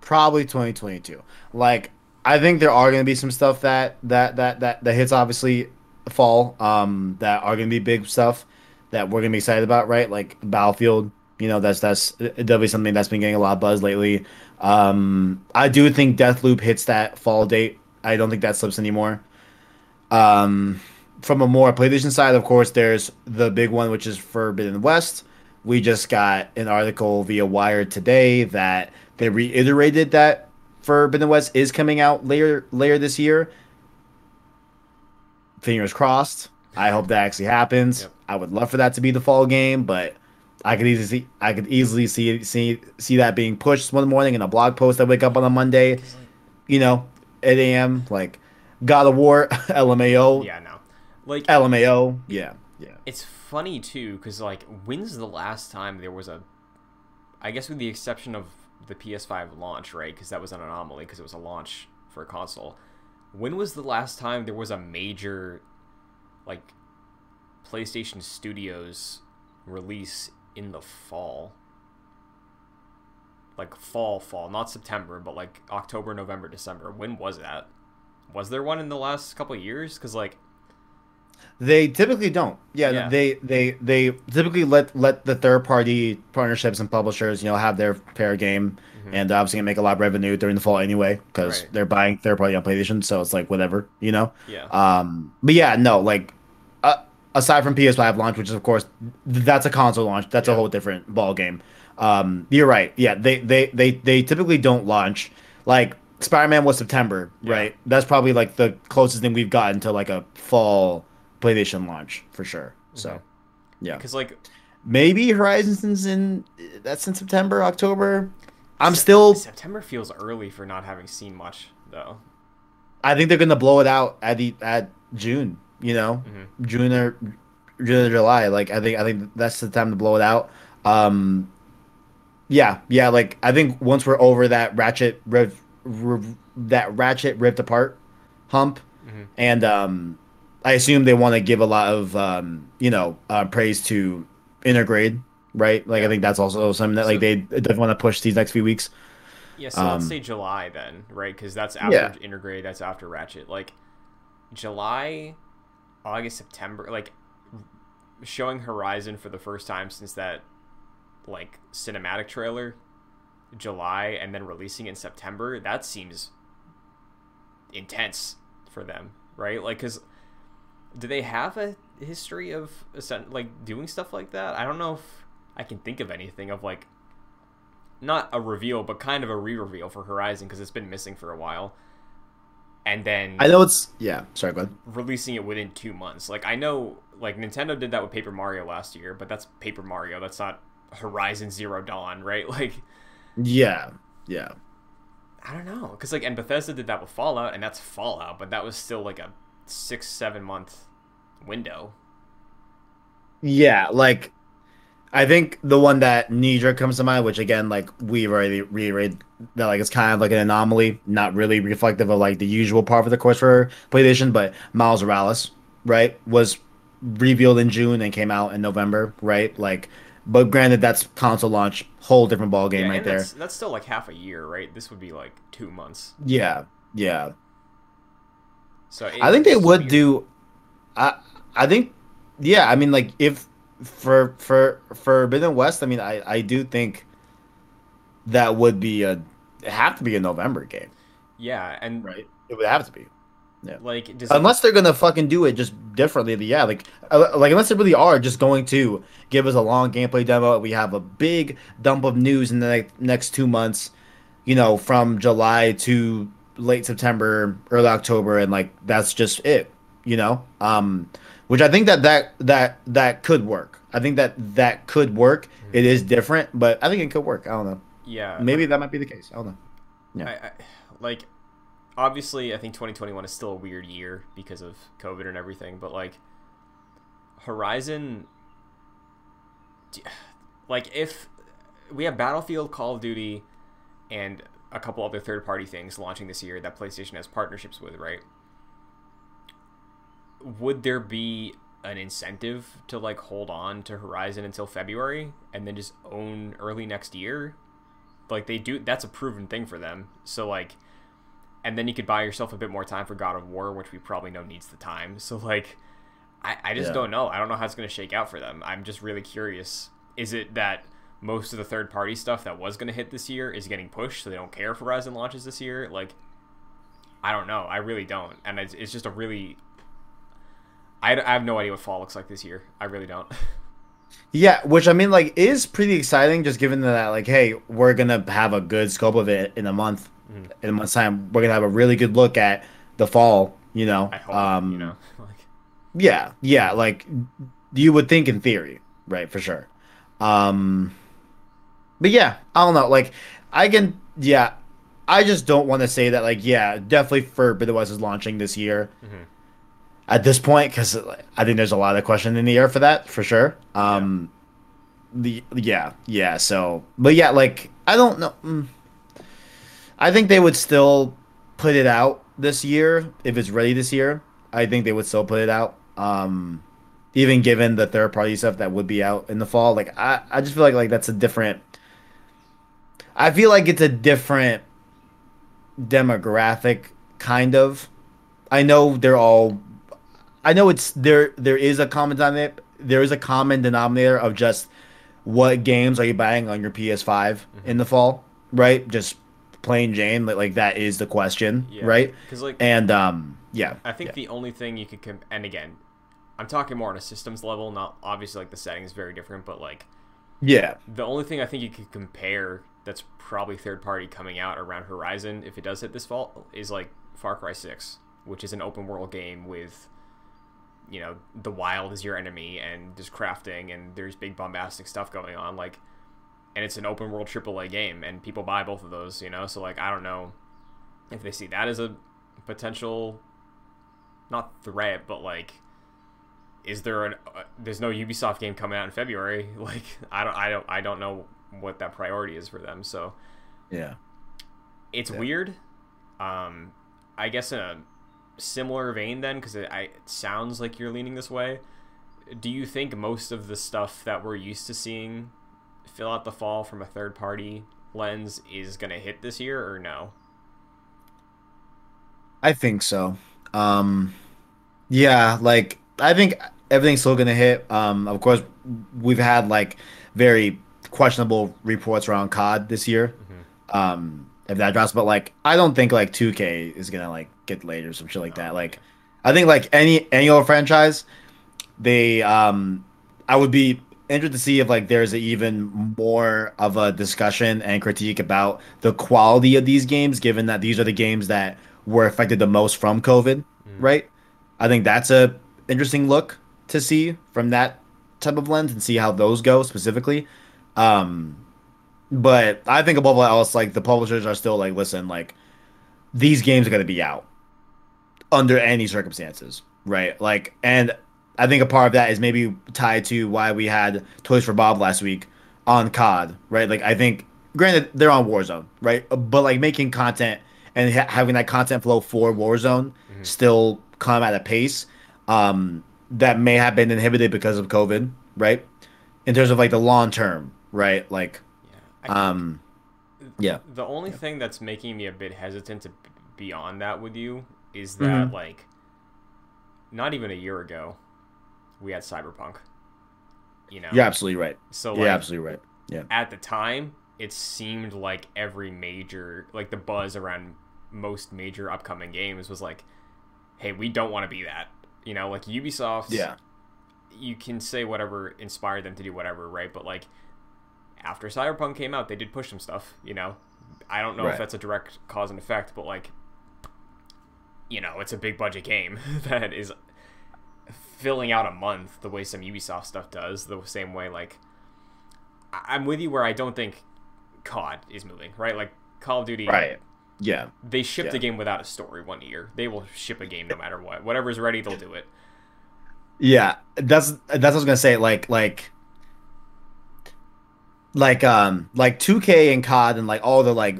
Probably 2022. Like I think there are going to be some stuff that that that that that hits obviously fall um that are going to be big stuff that we're going to be excited about, right? Like Battlefield, you know, that's that's be something that's been getting a lot of buzz lately. Um I do think Deathloop hits that fall date. I don't think that slips anymore. Um from a more PlayStation side, of course, there's the big one which is Forbidden West. We just got an article via Wired today that they reiterated that Forbidden West is coming out later later this year. Fingers crossed. I hope that actually happens. Yep. I would love for that to be the fall game, but I could easily see I could easily see see see that being pushed one morning in a blog post I wake up on a Monday, you know, 8 a.m. like God of War, LMAO, Yeah, no. Like, LMAO, yeah, yeah. it's funny too because like when's the last time there was a i guess with the exception of the ps5 launch right? Because that was an anomaly because it was a launch for a console. When was the last time there was a major like playstation studios release in the fall? Like fall fall not september but like october november december. When was that? Was there one in the last couple years? Because like They typically don't. Yeah, Yeah. they they they typically let let the third party partnerships and publishers, you know, have their fair game. and they're obviously gonna make a lot of revenue during the fall anyway because Right. they're buying third party on PlayStation, so it's like whatever, you know. Yeah. Um, but yeah, no, like uh, aside from PS5 launch, which is of course th- that's a console launch, that's a whole different ball game. Um, you're right. Yeah, they they they they typically don't launch like Spider-Man was September, Yeah. right? That's probably like the closest thing we've gotten to like a fall PlayStation launch for sure. So, Mhm. yeah, Because like maybe Horizon's in that's in September, October. I'm Sep- still. September feels early for not having seen much though. I think they're gonna blow it out at the at June. You know, Mhm. June or June or July. Like I think I think that's the time to blow it out. Um, yeah, yeah. Like I think once we're over that ratchet riv, riv, that Ratchet Rift Apart hump, Mhm. and um, I assume they want to give a lot of um, you know uh, praise to Intergrade, right? Like I think that's also something that like So- they definitely want to push these next few weeks. Yeah, so let's Um, say July then, right? Because that's after Yeah. Intergrade, that's after Ratchet. Like July, August, September, like showing Horizon for the first time since that like cinematic trailer, July, and then releasing in September. That seems intense for them, right? Like, because do they have a history of like doing stuff like that? I don't know if I can think of anything of like not a reveal, but kind of a re-reveal for Horizon because it's been missing for a while, and then I know it's yeah. Sorry, go ahead. releasing it within two months. Like I know, like Nintendo did that with Paper Mario last year, but that's Paper Mario. That's not Horizon Zero Dawn, right? Like Yeah, yeah. I don't know, because like and Bethesda did that with Fallout, and that's Fallout, but that was still like a six seven month window. Yeah, like I think the one that jerk comes to mind, which again, like we've already reiterated that like it's kind of like an anomaly, not really reflective of like the usual part of the course for PlayStation, but Miles Morales, right, was revealed in June and came out in November, right? Like but granted that's console launch, whole different ball game yeah, right there. That's, that's still like half a year, right? This would be like two months. Yeah, yeah. So I think they would weird. do. I I think, yeah. I mean, like if for for Forbidden West, I mean, I I do think that would be a it have to be a November game, Yeah, and right? It would have to be, Yeah, like does unless they're gonna fucking do it just differently. Yeah, like uh, like unless they really are just going to give us a long gameplay demo. We have a big dump of news in the next next two months, you know, from July to late September, early October, and like that's just it, you know. Um, which I think that that that that could work. I think that that could work. It is different, but I think it could work. I don't know. yeah Maybe that might be the case. I don't know. Yeah. I, I, like obviously I think 2021 is still a weird year because of COVID and everything, but like Horizon like if we have Battlefield, Call of Duty and a couple other third party things launching this year that PlayStation has partnerships with, right? Would there be an incentive to like hold on to Horizon until February and then just own early next year? like they do that's a proven thing for them. So like and then you could buy yourself a bit more time for god of war which we probably know needs the time. So like i, I just Yeah. don't know. I don't know how it's going to shake out for them. I'm just really curious. Is it that most of the third party stuff that was going to hit this year is getting pushed so they don't care if horizon launches this year? Like i don't know. I really don't. And it's, it's just a really I, I have no idea what fall looks like this year i really don't Yeah, which I mean, like, is pretty exciting. Just given that, like, hey, we're gonna have a good scope of it in a month. Mhm. In a month's time, we're gonna have a really good look at the fall. You know, i hope um, you know like Yeah, yeah, like you would think in theory, right? For sure. Um, but yeah, I don't know. Like, I can, yeah, I just don't want to say that. Like, yeah, definitely Forbidden West is launching this year Mhm. At this point because I think there's a lot of question in the air for that for sure. Um, the yeah, yeah. So, but yeah, like I don't know. Mm. I think they would still put it out this year if it's ready this year. I think they would still put it out. Um, even given the third party stuff that would be out in the fall, like I, I just feel like like that's a different. I feel like it's a different demographic, kind of. I know they're all. I know it's there. There is a common denominator. There is a common denominator of just what games are you buying on your PS5 in the fall, right? Just plain Jane, like, like that is the question, Yeah. right? Because like And um, yeah, I think yeah. the only thing you could comp- and again, I'm talking more on a systems level. Not obviously like the setting is very different, but like yeah, the only thing I think you could compare that's probably third party coming out around Horizon if it does hit this fall is like Far Cry 6, which is an open world game with you know the wild is your enemy and there's crafting and there's big bombastic stuff going on like and it's an open world AAA game and people buy both of those you know so like I don't know if they see that as a potential not threat but like is there an uh, there's no Ubisoft game coming out in February like I don't I don't I don't know what that priority is for them so yeah. it's Yeah. weird um I guess in a similar vein then because it, it sounds like you're leaning this way do you think most of the stuff that we're used to seeing fill out the fall from a third party lens is going to hit this year or no I think so. Um, yeah, like I think everything's still gonna hit. Um, of course, we've had like very questionable reports around COD this year. Um, if that drops, but like I don't think like 2K is gonna like get late or some shit like that. Like I think like any any other franchise, they um, I would be interested to see if like there's even more of a discussion and critique about the quality of these games, given that these are the games that were affected the most from COVID, right? I think that's a interesting look to see from that type of lens and see how those go specifically. Um, but I think above all else, like the publishers are still like, listen, like these games are going to be out under any circumstances, right? Like, and I think a part of that is maybe tied to why we had Toys for Bob last week on COD, right? Like, I think, granted, they're on Warzone, right? But like making content and ha- having that content flow for Warzone still come at a pace um, that may have been inhibited because of COVID, right? In terms of like the long term, right? Like, yeah um, yeah, The only thing that's making me a bit hesitant to b- be on that with you is that Mhm. like not even a year ago we had Cyberpunk. You know. you're absolutely right. So You're absolutely right. Yeah. at the time it seemed like every major like the buzz around most major upcoming games was like hey, we don't want to be that. You know, like Ubisoft Yeah. you can say whatever inspired them to do whatever, right? But like after Cyberpunk came out, they did push some stuff, you know. I don't know Right. if that's a direct cause and effect, but like you know, it's a big budget game that is filling out a month the way some Ubisoft stuff does, the same way like I'm with you where I don't think COD is moving, right? Like Call of Duty Right. Yeah. they ship Yeah. the game without a story one year. They will ship a game no matter what. Whatever's ready, they'll do it. Yeah, that's that's what I was gonna say. Like like like um like 2K and COD and like all the like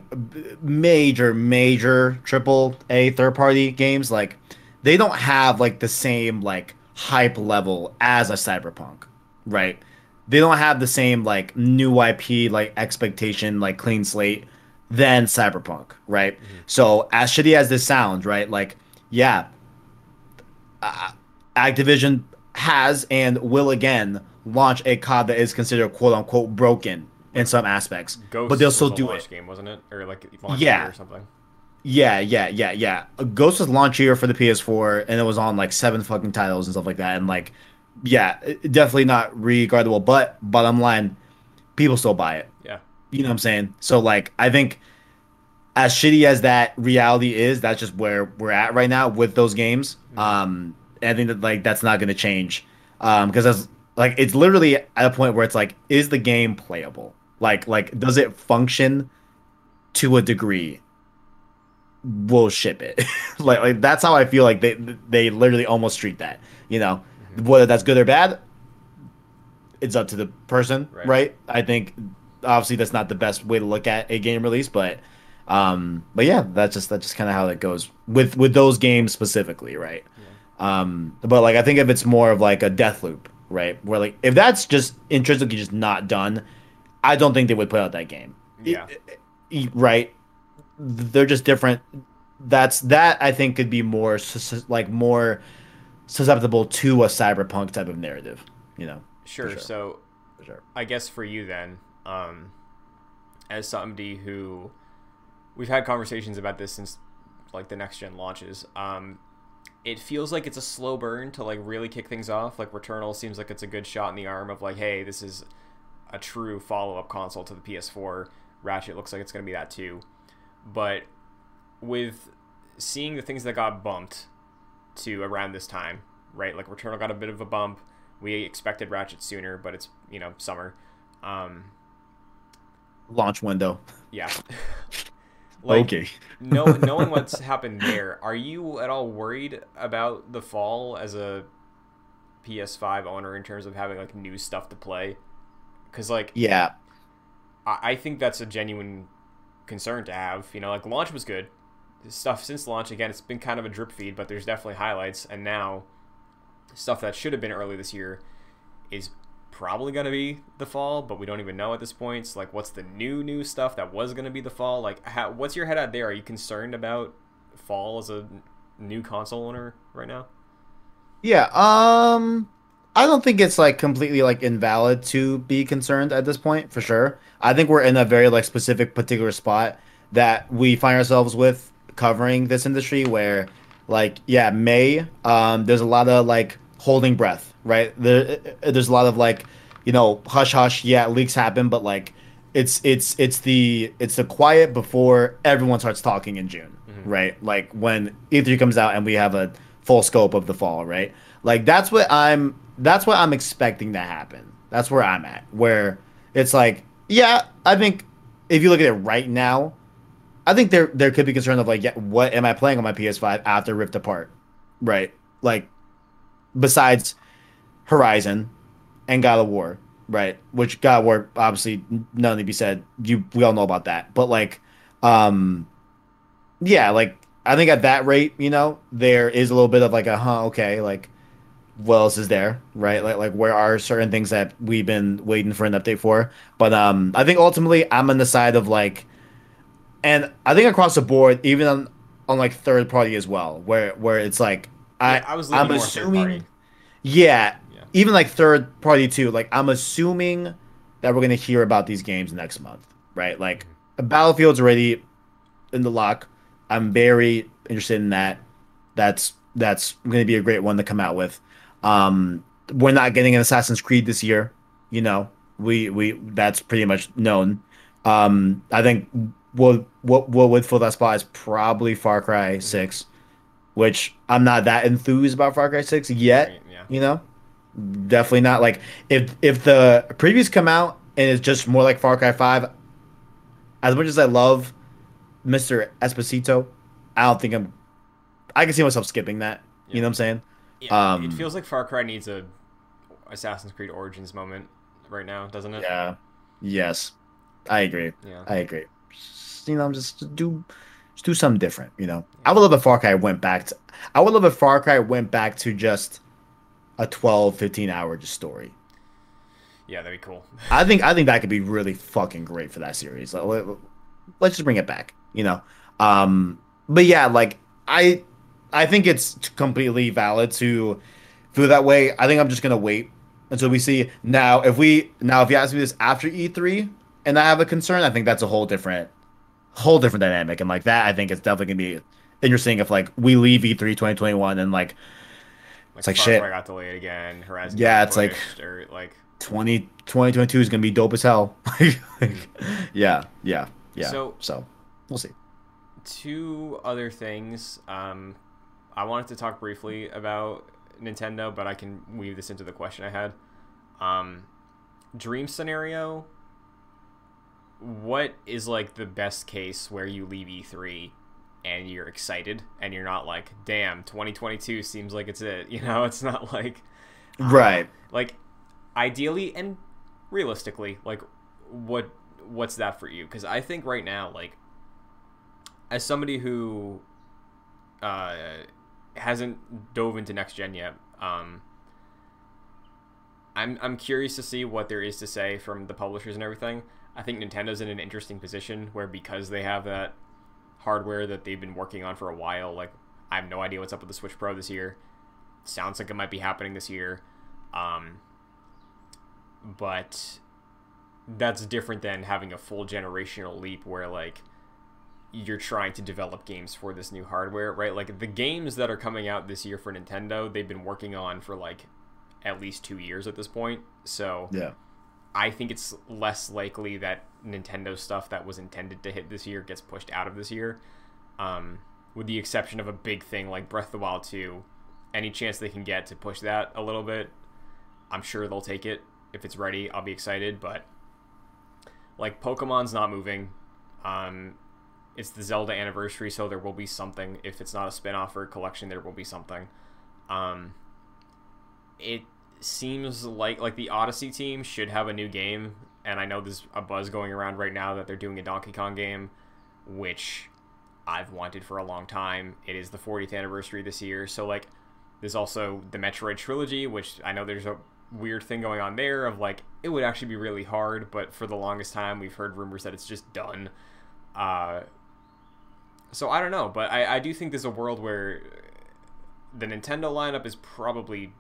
major major triple A third party games like they don't have like the same like hype level as a Cyberpunk, right? They don't have the same like new IP like expectation like clean slate than Cyberpunk, right? So as shitty as this sounds, right? Like yeah, Activision has and will again launch a COD that is considered quote unquote broken in some aspects, Ghost but they'll still do it. game, wasn't it? Or like launch Yeah. year or something. Yeah, yeah, yeah, yeah. Ghost was launch year for the PS4, and it was on like seven fucking titles and stuff like that. And like, yeah, definitely not regardable. But bottom line, people still buy it. Yeah. You know what I'm saying? So like, I think as shitty as that reality is, that's just where we're at right now with those games. Um, and I think that like that's not going to change. Um, because that's like it's literally at a point where it's like, is the game playable? Like, like does it function to a degree? We'll ship it. like, like that's how I feel like they they literally almost treat that. You know, whether that's good or bad, it's up to the person, Right. right? I think obviously that's not the best way to look at a game release, but um, but yeah, that's just that's just kind of how that goes with with those games specifically, right? Um, but like I think if it's more of like a Deathloop, right? Where like if that's just intrinsically just not done, I don't think they would put out that game. Yeah. Right? They're just different. That's that I think could be more sus- like more susceptible to a cyberpunk type of narrative, you know. Sure. sure. So sure. I guess for you then, um, as somebody who we've had conversations about this since like the next gen launches. Um, it feels like it's a slow burn to like really kick things off. Like Returnal seems like it's a good shot in the arm of like, hey, this is a true follow up console to the PS4. Ratchet looks like it's going to be that too. But with seeing the things that got bumped to around this time, right? Like Returnal got a bit of a bump. We expected Ratchet sooner, but it's you know summer. Um, Launch window. yeah. Like, okay. no, knowing what's happened there, are you at all worried about the fall as a PS5 owner in terms of having like new stuff to play? Because like, yeah, I, I think that's a genuine concern to have. You know, like launch was good. Stuff since launch again, it's been kind of a drip feed, but there's definitely highlights. And now, stuff that should have been early this year is probably going to be the fall, but we don't even know at this point. So, like, what's the new new stuff that was going to be the fall? Like, how, what's your head out there? Are you concerned about fall as a new console owner right now? Yeah. Um, I don't think it's like completely like invalid to be concerned at this point for sure. I think we're in a very like specific particular spot that we find ourselves with covering this industry where like yeah May um there's a lot of like holding breath right there there's a lot of like you know hush hush yeah leaks happen but like it's it's it's the it's the quiet before everyone starts talking in June mm-hmm. right like when E3 comes out and we have a full scope of the fall right like that's what I'm that's what I'm expecting to happen that's where I'm at where it's like yeah I think if you look at it right now I think there there could be concern of like, yeah, what am I playing on my PS5 after Rift Apart, right? Like, besides Horizon and God of War, right? Which God of War obviously nothing to be said. You we all know about that, but like, um, yeah, like I think at that rate, you know, there is a little bit of like a huh, okay, like what else is there, right? Like like where are certain things that we've been waiting for an update for? But um, I think ultimately I'm on the side of like and I think across the board, even on on like third party as well, where where it's like I yeah, I was I'm assuming, yeah, yeah, even like third party too. Like I'm assuming that we're gonna hear about these games next month, right? Like. Battlefield's already in the lock. I'm very interested in that. That's that's going to be a great one to come out with. Um, we're not getting an Assassin's Creed this year. You know, we we that's pretty much known. Um, I think what what what would fill that spot is probably Far Cry mm-hmm. Six, which I'm not that enthused about Far Cry Six yet. Yeah. You know, definitely not. Like if if the previews come out and it's just more like Far Cry Five, as much as I love Mister Esposito, I don't think I'm. I can see myself skipping that. Yeah. You know what I'm saying? Yeah, um, it feels like Far Cry needs a Assassin's Creed Origins moment right now, doesn't it? Yeah. Yes, I agree. Yeah, I agree you know, just do just do something different. You know, I would love if Far Cry went back to. I would love if Far Cry went back to just a 12, 15 hour just story. Yeah, that'd be cool. I think I think that could be really fucking great for that series. Let's just bring it back. You know, um, but yeah, like I I think it's completely valid to feel that way. I think I'm just gonna wait until we see. Now, if we now if you ask me this after E3 and I have a concern, I think that's a whole different whole different dynamic. And like that, I think it's definitely gonna be interesting if like we leave E3 2021 and like, like it's like shit. I got delayed again. Horizon. Yeah, it's like or like 20, 2022 is gonna be dope as hell. yeah, yeah, yeah. So so we'll see. Two other things. Um, I wanted to talk briefly about Nintendo, but I can weave this into the question I had. Um, dream scenario what is like the best case where you leave E3 and you're excited and you're not like, damn, 2022 seems like it's it. You know, it's not like right. like ideally and realistically, like what what's that for you? Because I think right now, like as somebody who uh, hasn't dove into next gen yet, um, I'm I'm curious to see what there is to say from the publishers and everything. I think Nintendo's in an interesting position where because they have that hardware that they've been working on for a while, like I have no idea what's up with the Switch Pro this year. Sounds like it might be happening this year. Um, but that's different than having a full generational leap where like you're trying to develop games for this new hardware, right? Like the games that are coming out this year for Nintendo, they've been working on for like at least 2 years at this point. So Yeah. I think it's less likely that Nintendo stuff that was intended to hit this year gets pushed out of this year. Um, with the exception of a big thing like Breath of the Wild 2, any chance they can get to push that a little bit, I'm sure they'll take it. If it's ready, I'll be excited, but like Pokemon's not moving. Um, it's the Zelda anniversary, so there will be something. If it's not a spin-off or a collection, there will be something. Um, it seems like like the Odyssey team should have a new game, and I know there's a buzz going around right now that they're doing a Donkey Kong game, which I've wanted for a long time. It is the 40th anniversary this year, so like there's also the Metroid trilogy, which I know there's a weird thing going on there of like it would actually be really hard, but for the longest time we've heard rumors that it's just done. Uh, so I don't know, but I, I do think there's a world where the Nintendo lineup is probably.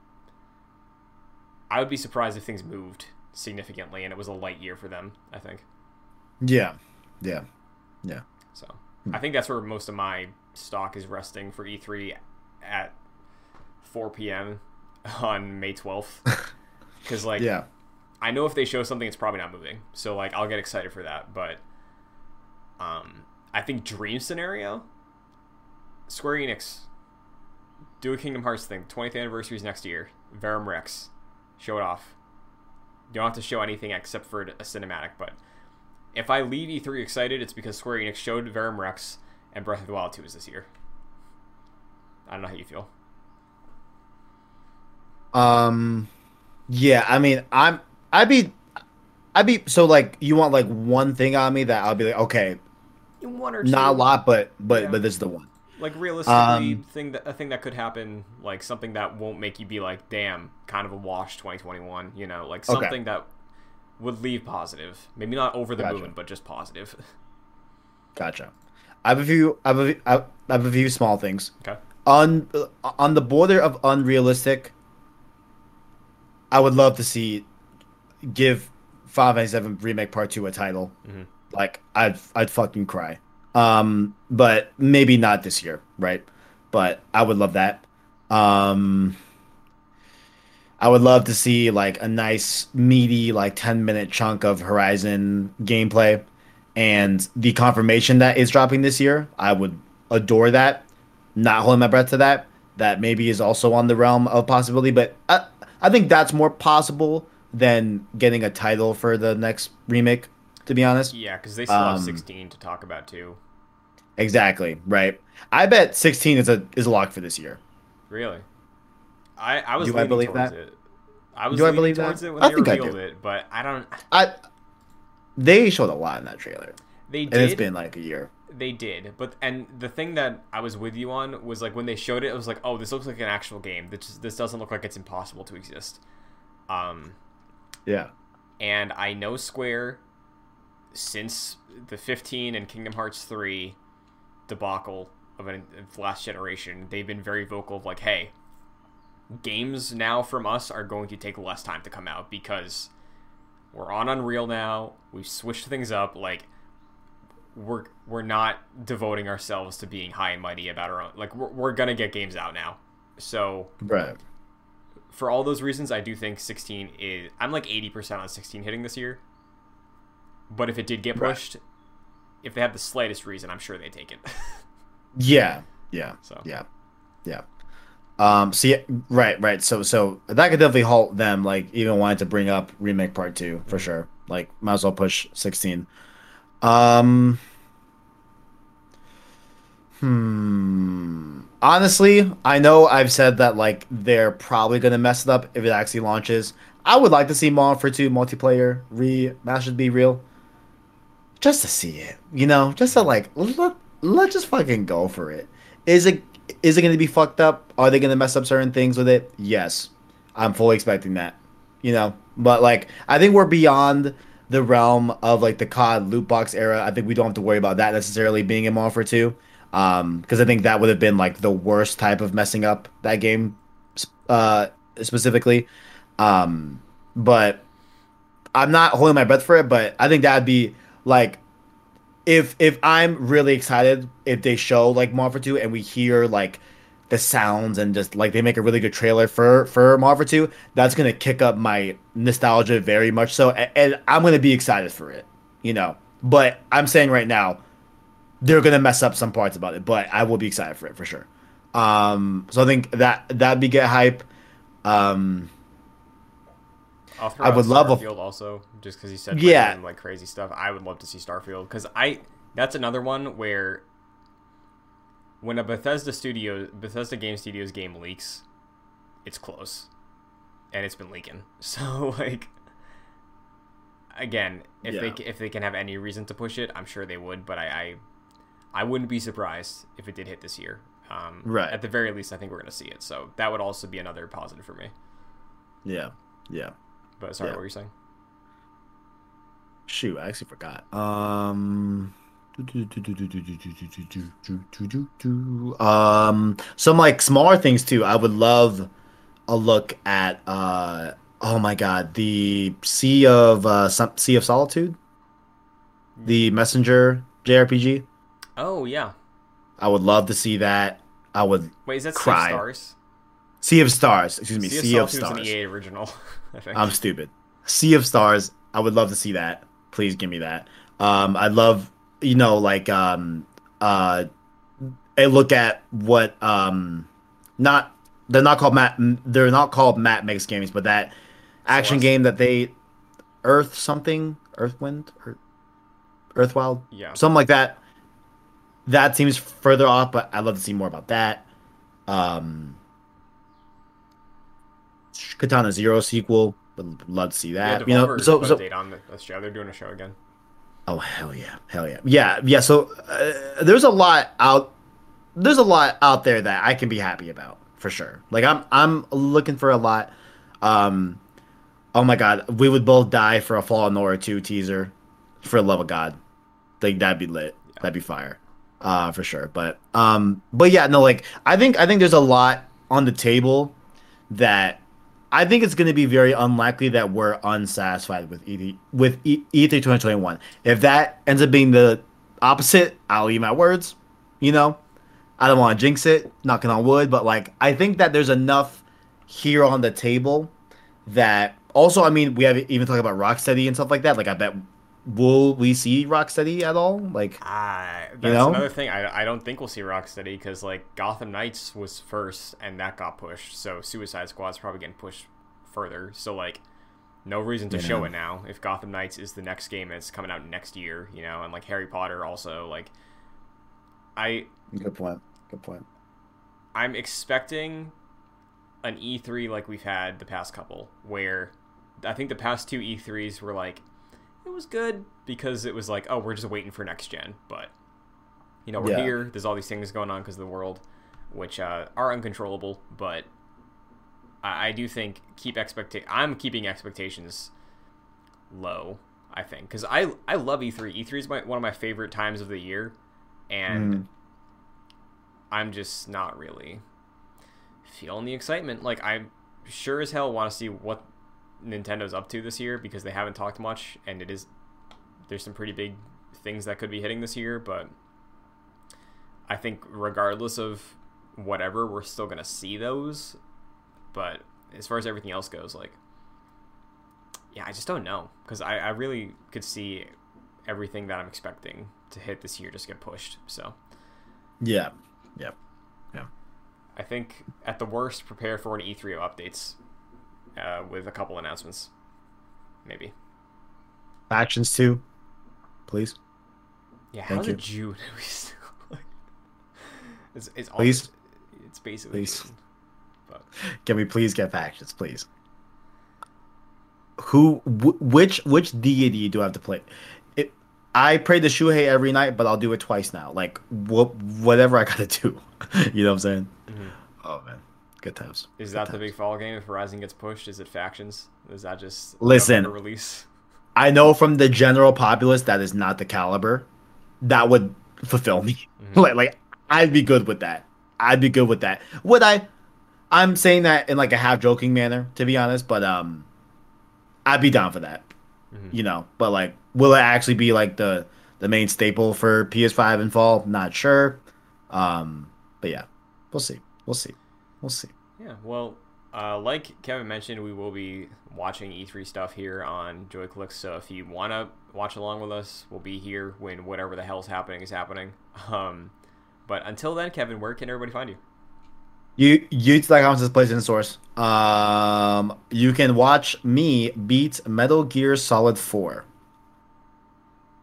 I would be surprised if things moved significantly and it was a light year for them. I think Yeah. Yeah. Yeah. so. I think that's where most of my stock is resting for E3 at 4 p.m. on May 12th. Because like Yeah. I know if they show something, it's probably not moving. So like I'll get excited for that. But um, I think dream scenario. Square Enix, do a Kingdom Hearts thing. 20th anniversary is next year. Verum Rex, show it off. You don't have to show anything except for a cinematic. But if I leave E3 excited, it's because Square Enix showed Verum Rex and Breath of the Wild 2 is this year. I don't know how you feel. Um, yeah. I mean, I'm. I'd be. I'd be so like you want like one thing on me that I'll be like okay, One or not a lot, but but Yeah. but this is the one. Like realistically Um, thing that a thing that could happen like something that won't make you be like damn kind of a wash 2021 you know like Okay. something that would leave positive maybe not over the Gotcha. moon but just positive Gotcha. I have a few. I have a, I have a few small things. okay On on the border of unrealistic. I would love to see give Final Fantasy Seven Remake Part Two a title. Mhm. Like I'd I'd fucking cry. Um, but maybe not this year, right? But I would love that. Um, I would love to see like a nice meaty like ten minute chunk of Horizon gameplay, and the confirmation that is dropping this year. I would adore that. Not holding my breath to that. That maybe is also on the realm of possibility, but I, I think that's more possible than getting a title for the next remake. To be honest, yeah because they still have Um, 16 to talk about too exactly right. I bet 16 is a is a lock for this year. really i i was Do I believe towards that? it i was Do I believe that? it when I they think I revealed do. it but i don't I they showed a lot in that trailer, they and did it's been like a year. They did, but and the thing that I was with you on was like when they showed it, it was like, oh, this looks like an actual game. This this doesn't look like it's impossible to exist. Um, Yeah, and I know Square since the 15 and Kingdom Hearts 3 debacle of an of last generation, they've been very vocal of like, hey, games now from us are going to take less time to come out because we're on Unreal now. We've switched things up. Like, we're we're not devoting ourselves to being high and mighty about our own. Like, we're, we're gonna get games out now. So right. for all those reasons, I do think 16 is. I'm like 80% on 16 hitting this year. But if it did get Right. If they have the slightest reason, I'm sure they take it. Yeah, yeah, So. yeah, yeah. Um. So yeah, right, right. So so that could definitely halt them. Like even wanting to bring up remake part two for sure. Like might as well push 16. Um. Hmm. Honestly, I know I've said that like they're probably gonna mess it up if it actually launches. I would like to see Modern Warfare 2 multiplayer remastered be real. Just to see it. You know, just to like let, let's just fucking go for it. Is it is it gonna be fucked up? Are they gonna mess up certain things with it? Yes. I'm fully expecting that. You know? But like I think we're beyond the realm of like the COD loot box era. I think we don't have to worry about that necessarily being in Modern Warfare 2. Um, because I think that would have been like the worst type of messing up that game uh specifically. Um, but I'm not holding my breath for it, but I think that'd be like if if I'm really excited if they show like Marvel 2 and we hear like the sounds and just like they make a really good trailer for for Marvel 2, that's gonna kick up my nostalgia very much so, and, and I'm gonna be excited for it, you know. But I'm saying right now, they're gonna mess up some parts about it, but I will be excited for it for sure. Um, so I think that that'd be get hype. Um, I would love a- Starfield also, just because he said Yeah. random, like crazy stuff. I would love to see Starfield because I that's another one where when a Bethesda studio Bethesda Game Studios game leaks, it's close, and it's been leaking. So like, again, if Yeah. they if they can have any reason to push it, I'm sure they would. But I I, I wouldn't be surprised if it did hit this year. Um, Right. At the very least, I think we're gonna see it. So that would also be another positive for me. yeah, yeah. But sorry, Yeah. what were you saying? Shoot, I actually forgot. Um, um, some like smaller things too. I would love a look at. Uh, oh my god, the Sea of uh, Sea of Solitude, the Messenger JRPG. Oh yeah. I would love to see that. I would Wait, is that Cry. Stars? Sea of Stars. Excuse me, Sea, Sea of Solitude's an Stars. EA original. I think. I'm stupid. Sea of Stars. I would love to see that. Please give me that. Um, I'd love, you know, like um, uh, a look at what um, not they're not called Matt. They're not called Matt makes games, but that action Celeste. game that they Earth something Earthwind Earth, Earthwild yeah. something like that. That seems further off, but I'd love to see more about that. Um, Katana Zero sequel, would love to see yeah, that. you know, so so date on the, show. They're doing a show again. oh hell yeah, hell yeah, yeah, yeah. So uh, there's a lot out. There's a lot out there that I can be happy about for sure. Like I'm I'm looking for a lot. Um, oh my god, we would both die for a Fallen Order two teaser. For the love of God, like that'd be lit. That'd be fire, uh, for sure. But um, but yeah, no, like I think I think there's a lot on the table that I think it's going to be very unlikely that we're unsatisfied with E with E- E3 2021. If that ends up being the opposite, I'll eat my words. You know, I don't want to jinx it, knocking on wood, but like I think that there's enough here on the table that also, I mean, we haven't even talked about Rocksteady and stuff like that. Like I bet will we see Rocksteady at all? Like Ah, that's know? another thing. I, I don't think we'll see Rocksteady because like Gotham Knights was first and that got pushed. So Suicide Squad's probably getting pushed further. So like, no reason to You show know. it now if Gotham Knights is the next game that's coming out next year. You know, and like Harry Potter also like. I good point. Good point. I'm expecting an E3 like we've had the past couple, where I think the past two E3s were like, it was good because it was like, oh, we're just waiting for next gen, but you know, we're Yeah. here. There's all these things going on because of the world, which uh, are uncontrollable, but I, I do think keep expecta- I'm keeping expectations low. I think because I I love E E3. E3 is my, one of my favorite times of the year, and Mm. I'm just not really feeling the excitement. Like I sure as hell want to see what Nintendo's up to this year because they haven't talked much, and it is there's some pretty big things that could be hitting this year. But I think regardless of whatever, we're still gonna see those. But as far as everything else goes, like yeah, I just don't know because I, I really could see everything that I'm expecting to hit this year just get pushed. So. Yeah. Yeah. Yeah. I think at the worst, prepare for an E3 of updates uh, with a couple announcements, maybe. Factions too, please. Yeah, Thank how's you. June? We it's it's Please. it's basically Please. June, but Can we please get factions, please? Who, wh- which, which deity do I have to play? It, I pray the Shuhei every night, but I'll do it twice now. Like, what, whatever I gotta do. you know what I'm saying? Mhm. Oh man, good times. is Good that the big fall game? If Horizon gets pushed, is it factions? Is that just Listen. Release? I know from the general populace that is not the caliber that would fulfill me. Mhm. like, like I'd be good with that. I'd be good with that. Would I? I'm saying that in like a half joking manner, to be honest, but um, I'd be down for that. Mhm. you know. But like, will it actually be like the the main staple for PS5 in fall? Not sure. Um, but yeah, we'll see. We'll see. We'll see. Yeah, well, uh, like Kevin mentioned, we will be watching E3 stuff here on JoyClicks. So if you want to watch along with us, we'll be here when whatever the hell's happening is happening. Um, but until then, Kevin, where can everybody find you? You YouTube.com says PlayStation Source. Um, you can watch me beat Metal Gear Solid 4.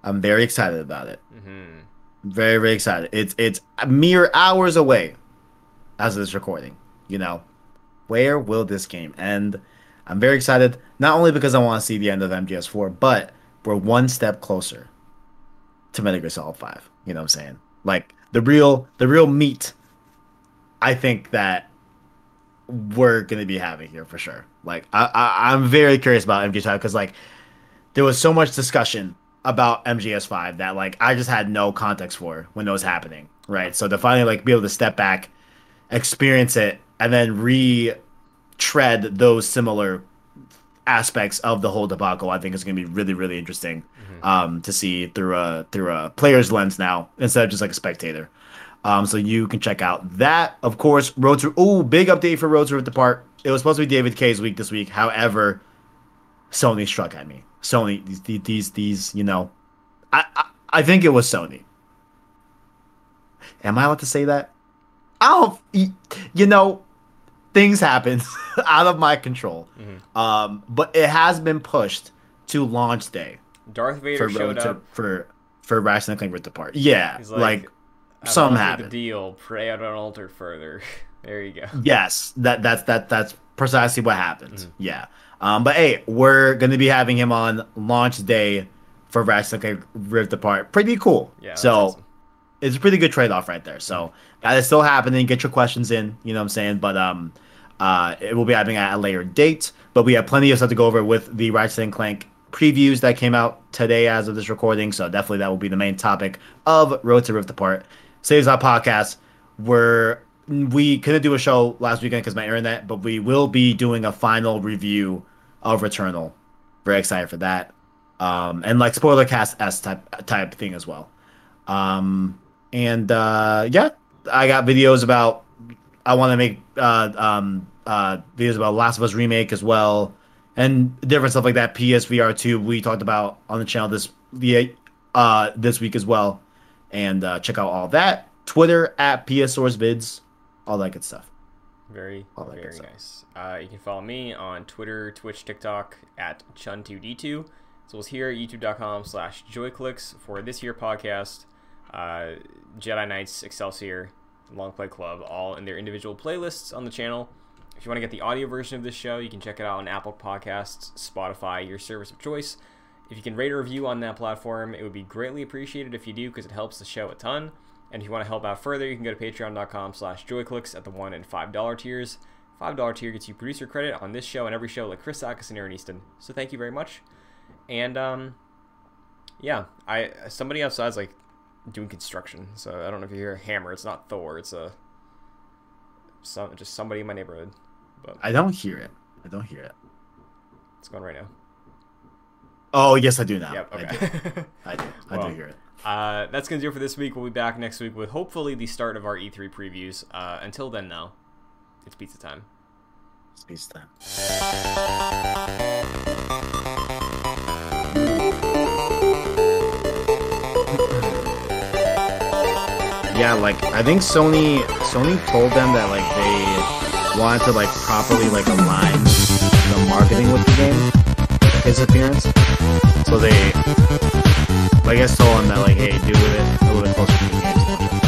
I'm very excited about it. hmm Very, very excited. It's it's mere hours away as of this recording. You know, where will this game end? I'm very excited, not only because I want to see the end of MGS4, but we're one step closer to Metal Gear Solid 5. You know what I'm saying? Like the real the real meat I think that we're gonna be having here for sure. Like I, I I'm very curious about MGS5 because like there was so much discussion about MGS5 that like I just had no context for when it was happening. Right. So to finally like be able to step back, experience it, and then retread those similar aspects of the whole debacle, I think is going to be really, really interesting um, to see through a through a player's lens now instead of just like a spectator. Um, so you can check out that, of course. Road to oh, big update for Road to the Apart. It was supposed to be David Kaye's week this week. However, Sony struck at me. Sony, these, these, these, you know, I, I, I think it was Sony. Am I allowed to say that? I don't, you know, things happen out of my control. Mhm. Um, but it has been pushed to launch day Darth Vader for showed to, up. for for Ratchet and Clank Rift Apart. Yeah, He's like, like, "I've something altered happened. The deal. Pray I an altar further. there you go. Yes, that that's that that's precisely what happened. Mhm. Yeah. Um, but hey, we're gonna be having him on launch day for Ratchet and Clank Rift Apart. Pretty cool. Yeah. So awesome. it's a pretty good trade off right there. So that is still happening. Get your questions in. You know what I'm saying? But um, uh, it will be happening at a later date. But we have plenty of stuff to go over with the Ratchet and Clank previews that came out today as of this recording. So definitely that will be the main topic of Road to Rift Apart. Saves Our podcast. We're we couldn't do a show last weekend because my internet, but we will be doing a final review of Returnal. Very excited for that. Um, and like spoiler cast s type type thing as well. Um, and uh, yeah, I got videos about. I want to make uh, um, uh, videos about Last of Us remake as well, and different stuff like that. PSVR two we talked about on the channel this the uh, this week as well, and uh, check out all that. Twitter at PS Source Vids, all that good stuff. Very, All that good very stuff. nice. Uh, you can follow me on Twitter, Twitch, TikTok at Chun2D2. So it's here at youtube.com slash joyclicks for this year podcast. Uh, Jedi Knights, Excelsior, Long Play Club, all in their individual playlists on the channel. If you want to get the audio version of this show, you can check it out on Apple Podcasts, Spotify, your service of choice. If you can rate a review on that platform, it would be greatly appreciated if you do because it helps the show a ton. And if you want to help out further, you can go to patreon.com slash joyclicks at the $1 and $5 tiers. $5 tier gets you producer credit on this show and every show like Chris Sakis and Aaron Easton. So thank you very much. And um, yeah, I somebody outside's like doing construction. So I don't know if you hear a hammer. It's not Thor. It's a some just somebody in my neighborhood. But I don't hear it. I don't hear it. it's going right now. Oh yes, I do now. Yep. I do. Okay. I do. I Well, do hear it. uh, that's gonna do it for this week. We'll be back next week with hopefully the start of our E3 previews. Uh, until then, though, it's pizza time. It's pizza time. Yeah, like I think Sony Sony told them that like they wanted to like properly like align the marketing with the game, his appearance. So they, like, I guess, told him that like, hey, do it a little bit closer to the game.